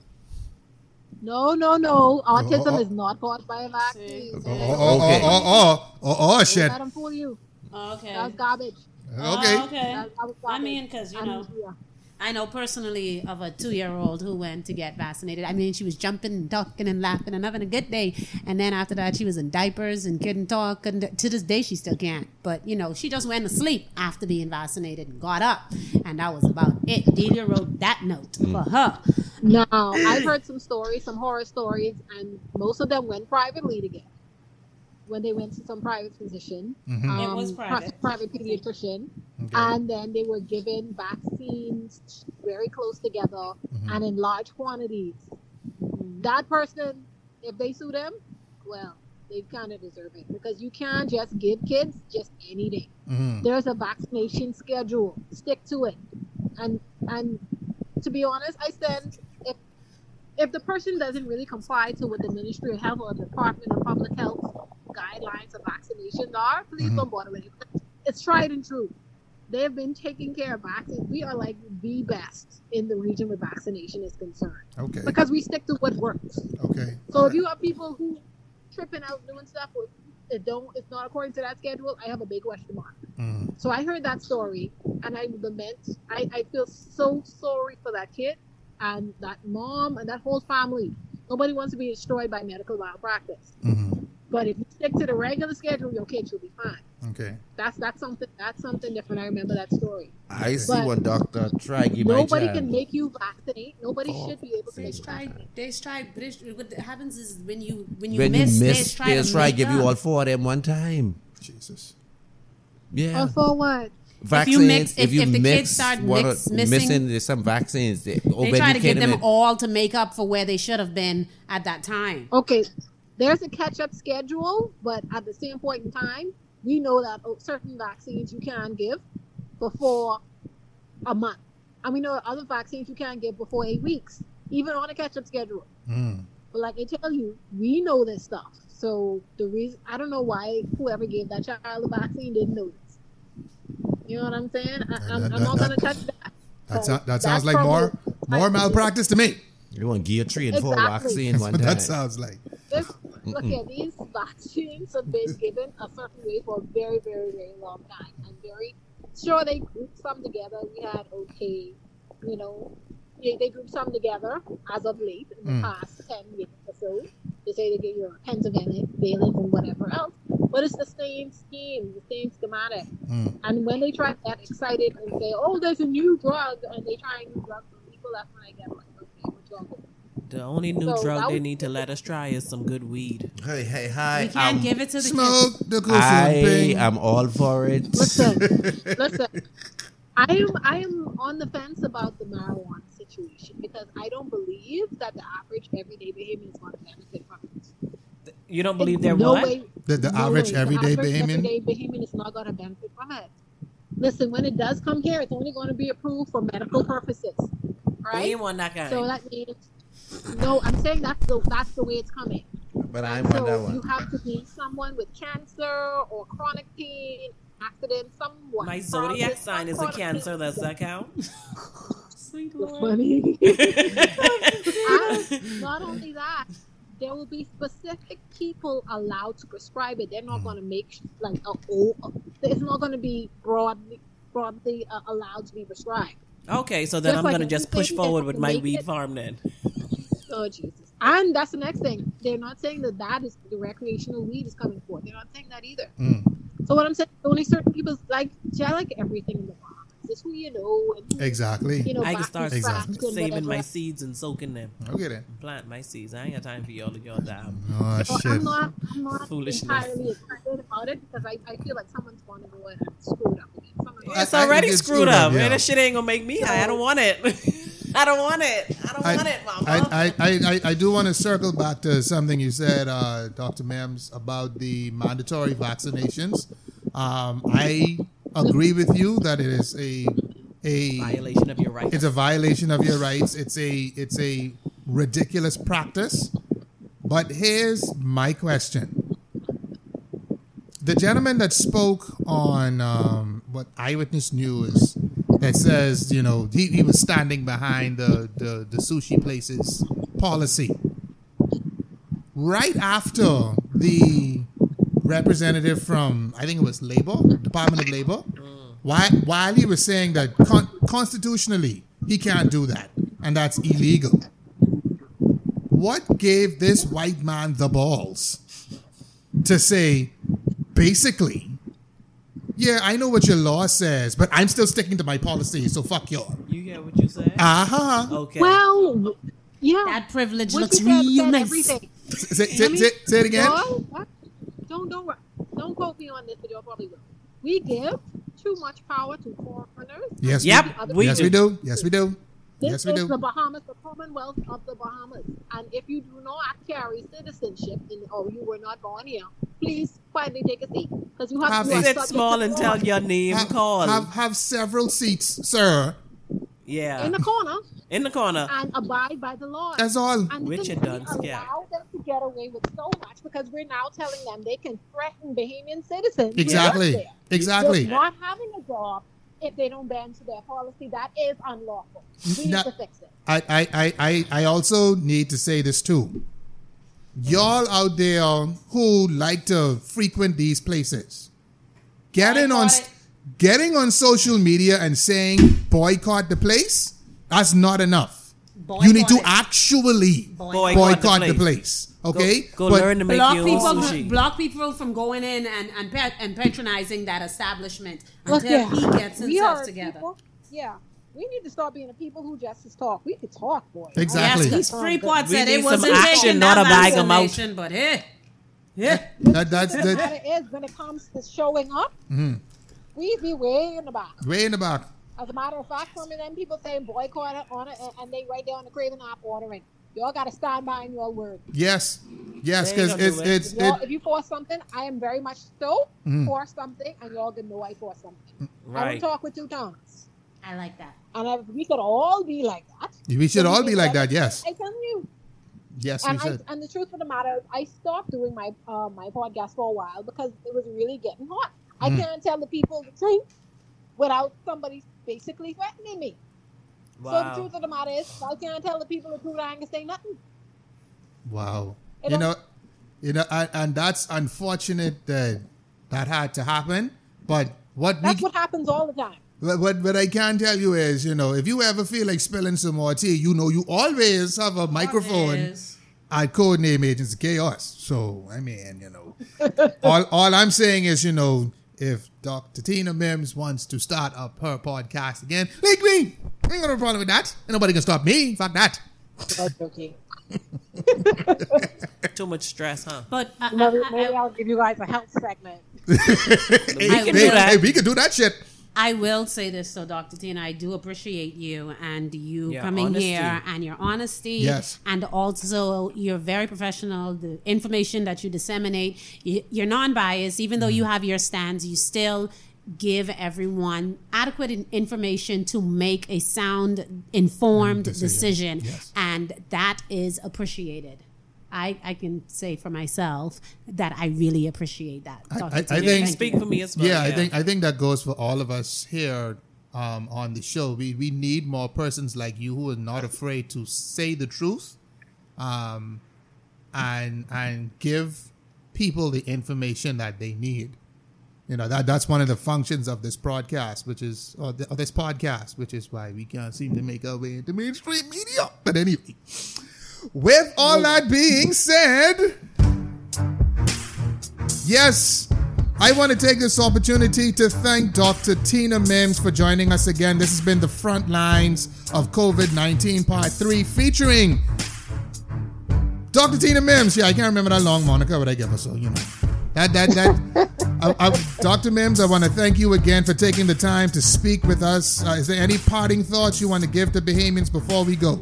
No, no, no. Autism Oh, oh, oh. is not caused by a vaccine. Oh, oh, Okay. oh, oh, oh, oh, oh, shit. Let them fool you. Okay. That's garbage. Okay. Oh, okay. That, that was I garbage. mean, because, you And, know, yeah. I know personally of a two year old who went to get vaccinated. I mean, she was jumping and talking and laughing and having a good day. And then after that, she was in diapers and couldn't talk. And to this day, she still can't. But, you know, she just went to sleep after being vaccinated and got up. And that was about it. Delia wrote that note hmm. for her. Now, I've heard some stories, some horror stories, and most of them went privately to get when they went to some private physician, Mm-hmm. It was private. private pediatrician, Okay. and then they were given vaccines very close together Mm-hmm. and in large quantities. That person, if they sue them, well, they kind of deserve it because you can't just give kids just anything. Mhm. There's a vaccination schedule. Stick to it. And and to be honest, I said if the person doesn't really comply to what the Ministry of Health or the Department of Public Health guidelines of vaccinations are, please don't bother with it. It's tried and true. They have been taking care of vaccines. We are like the best in the region where vaccination is concerned Okay. because we stick to what works. Okay. So if you have people who tripping out doing stuff or it don't it's not according to that schedule, I have a big question mark. Mhm. So I heard that story and I lament. I, I feel so sorry for that kid and that mom and that whole family. Nobody wants to be destroyed by medical malpractice. Mhm. But if you stick to the regular schedule, your kids will be fine. Okay. That's that's something that's something different. I remember that story. I see But one doctor try give my Nobody can make you vaccinate. Nobody Oh, should be able to They make try. They try. British. What happens is when you when you when miss, you miss, they try they'll to try make give you all four of them one time. Jesus. Yeah. Oh, for what? Vaccines. you mix- if- you if the kids start mix- are- missing- there's some vaccines. They, They try to give them all to make up for where they should have been at that time. Okay, there's a catch-up schedule, but at the same point in time, we know that oh, certain vaccines you can give before a month, and we know other vaccines you can't give before eight weeks, even on a catch-up schedule. Mm. But like I tell you, we know this stuff. So the reason I don't know why whoever gave that child the vaccine didn't know this. You know what I'm saying? I, I'm, that- I'm not that- gonna touch that. That, So so, that sounds like more probably- more malpractice to me. You want to give three and four Exactly. vaccine That's one what time. that sounds like. This, look at these vaccines have been given a certain way for a very, very, very long time. I'm very sure they grouped some together. We had okay, you know, they, they grouped some together as of late in the Mm. past ten years or so. They say they get your pentavalent, valent, and whatever else, but it's the same scheme, the same schematic. Mm. And when they try to get excited and say, "Oh, there's a new drug," and they try a new drug for people, that's when I get like, "Okay, what drug is? The only new So drug they need to let us try is some good weed. Hey, hey, hi. We can't um, give it to the kids. Smoke the cool I am all for it. Listen, listen. I am I am on the fence about the marijuana situation because I don't believe that the average everyday Bahamian is going to benefit from it. You don't believe they're no what? Way, The- the no average way. everyday the average Bahamian? everyday Bahamian is not going to benefit from it. Listen, when it does come here, it's only going to be approved for medical purposes, right? ain't want that kind. So that means no. I'm saying that's the that's the way it's coming. But I'm so that one. you have to be someone with cancer or chronic pain, accident, someone. My zodiac sign is a cancer. Does that count? Sweet Lord. funny. not only that, there will be specific people allowed to prescribe it. They're not going to make like a oh, it's not going to be broadly broadly uh, allowed to be prescribed. Okay, so then Just I'm like gonna just push forward with my weed it- farm then. Oh Jesus! And that's the next thing. They're not saying that that is the recreational weed is coming forth. They're not saying that either. Mm. So what I'm saying, only certain people like, I like everything in the box. It's who you know and Exactly. you know. I can start Exactly. scratch and saving my seeds and soaking them. Okay then. Plant my seeds. I ain't got time for y'all to y'all die. Oh So shit. I'm not, I'm not Foolishness. entirely excited about it because I, I feel like someone's going to go and screw it up again. Someone's It's already screwed screwed up. up, Man, yeah. that shit ain't gonna make me high. I don't want it. I don't want it. I don't I, want it, mama. I, I, I, I- do want to circle back to something you said, uh, Dr. Mims, about the mandatory vaccinations. Um, I agree with you that it is a a Violation of your rights. it's a violation of your rights. It's a it's a ridiculous practice. But here's my question: The gentleman that spoke on um, what Eyewitness News that says, you know, he, he was standing behind the, the the sushi places policy. Right after the representative from I think it was Labor Department of Labor, while while he was saying that con- constitutionally he can't do that and that's illegal. What gave this white man the balls to say, basically, yeah, I know what your law says, but I'm still sticking to my policy, so fuck y'all. you get what you said? Uh huh. okay. Well, yeah. That privilege what looks you real nice. everything. Say, say, say, say it again. y'all- what? Don't don't don't quote me on this, but y'all probably will. We give too much power to foreigners. Yes, Yep, we, we yes, do. we do. Yes, we do. This Yes, we is do. the Bahamas, the Commonwealth of the Bahamas. And if you do not carry citizenship, in, or you were not born here, please quietly take a seat because you have, Have you are Sit small and tell your name. Have, call. have have several seats, sir. yeah. in the corner In the corner. and abide by the law. That's all. And Richard listen, we Dunn, yeah. allow them to get away with so much because we're now telling them they can threaten Bahamian citizens. Exactly. Exactly. with not having a job if they don't bend to their policy. That is unlawful. We need Now- to fix it. I, I, I, I, I also need to say this too. Y'all out there who like to frequent these places, getting on, it. getting on social media and saying boycott the place, that's not enough. you need to it. actually Boycott boycott, the the place. place. Okay, Go, go But- learn to make block your people, own from, sushi. block people from going in and and, pet, and patronizing that establishment Look until here. he gets himself together. people- yeah. We need to start being the people who just is talk. We could talk, boy. Exactly. Yes, because Freeport We said need it some wasn't action, not that a bag 'em out. vaccination, But eh, yeah. that, that's The that. matter is, when it comes to showing up, Mhm. we be way in the back. Way in the back. As a matter of fact, some of them people saying boycott it on it, and- and they right there on the Craven app ordering. Y'all got to stand by in your word. Yes. Yes, because it's it. it's If, y'all, it, if you force something, I am very much so Mm. for something, and y'all gonna know I for something. I don't talk with two tongues. I like that. And if we could all be like that, we should then all be like that. Yes. I tell you. Yes, we And, I, and the truth of the matter, is, I stopped doing my uh, my podcast for a while because it was really getting hot. I Mm. can't tell the people the truth without somebody basically threatening me. Wow. So the truth of the matter is, I can't tell the people the truth. I ain't gonna say nothing. Wow. It You know, you know, and, and that's unfortunate that that had to happen. But what we That's what happens all the time. But what, what I can tell you is, you know, if you ever feel like spilling some more tea, you know, you always have a microphone Yes. at Codename Agents of Chaos. So, I mean, you know, all, all I'm saying is, you know, if Dr. Tina Mims wants to start up her podcast again, like me, I ain't got no problem with that. Ain't nobody can stop me. Fuck that. That's okay. Too much stress, huh? But uh, Maybe, I, I- maybe I'll give you guys a health segment. hey, can hey, do that. hey, we can do that shit. I will say this, so Dr. Tina, I do appreciate you and you Your coming honesty. here and your honesty. Yes. And also, you're very professional. The information that you disseminate, you- you're non biased. Even though you Mm-hmm. have your stands, you still give everyone adequate information to make a sound, informed Decision. decision. Yes. And that is appreciated. I, I can say for myself that I really appreciate that. I- I- I think- Thank Speak you. for me as well. yeah, I think I think that goes for all of us here um, on the show. We we need more persons like you who are not afraid to say the truth, um, and and give people the information that they need. You know that that's one of the functions of this broadcast, which is or, the, or this podcast, which is why we can't seem to make our way into mainstream media. But anyway, with all that being said. Yes, I want to take this opportunity to thank Dr. Tina Mims for joining us again. This has been the front lines of COVID 19 Part 3 featuring Dr. Tina Mims. Yeah, I can't remember that long moniker, but I give her so, you know. That, that, that. I, I, Dr. Mims, I want to thank you again for taking the time to speak with us. Uh, is there any parting thoughts you want to give to Bahamians before we go?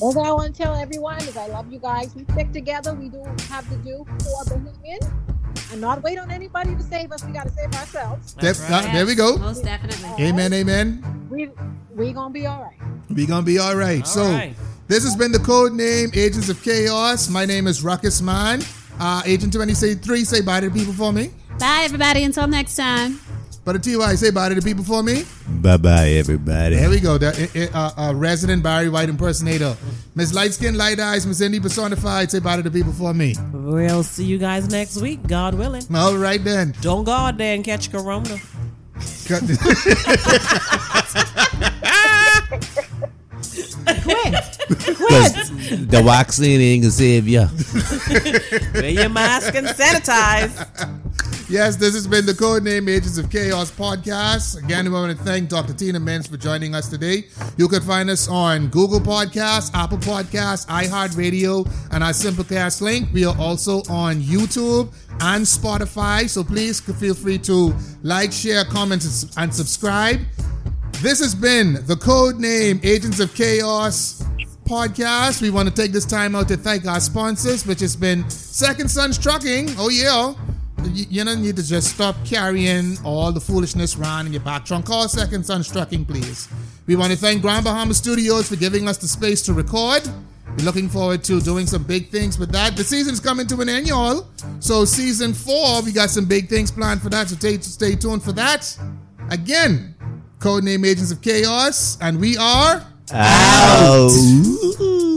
All that I want to tell everyone is I love you guys. We stick together. We do what we have to do for Bahamian. And not wait on anybody to save us. We got to save ourselves. That's There- right. uh, there we go. Most definitely. Amen, amen. We we gonna be all right. We gonna be all right. All so right. this has been the code name Agents of Chaos. My name is Ruckus Man. Uh, Agent 23, say bye to the people for me. Bye, everybody. Until next time. But TY, say bye to the people for me. Bye bye, everybody. There we go. The uh, uh, uh, resident Barry White impersonator. Miss Light Skin, Light Eyes, Miss Indy Personified, say bye to the people for me. We'll see you guys next week, God willing. All right then. Don't go out there and catch corona. Cut- Because the vaccine ain't gonna save you. Wear your mask and sanitize. Yes, this has been the Codename Agents of Chaos podcast. Again, we want to thank Dr. Tina Mims for joining us today. You can find us on Google Podcasts, Apple Podcasts, iHeartRadio, and our Simplecast link. We are also on YouTube and Spotify, so please feel free to like, share, comment, and- and subscribe. This has been the Codename Agents of Chaos podcast. We want to take this time out to thank our sponsors, which has been Second Sons Trucking. Oh, yeah. You, don't need to just stop carrying all the foolishness around in your back trunk. Call Second Sons Trucking, please. We want to thank Grand Bahama Studios for giving us the space to record. We're looking forward to doing some big things with that. The season's coming to an end, y'all. So, season four, we got some big things planned for that. So, stay tuned for that. Again, Codename Agents of Chaos, and we are. Ow.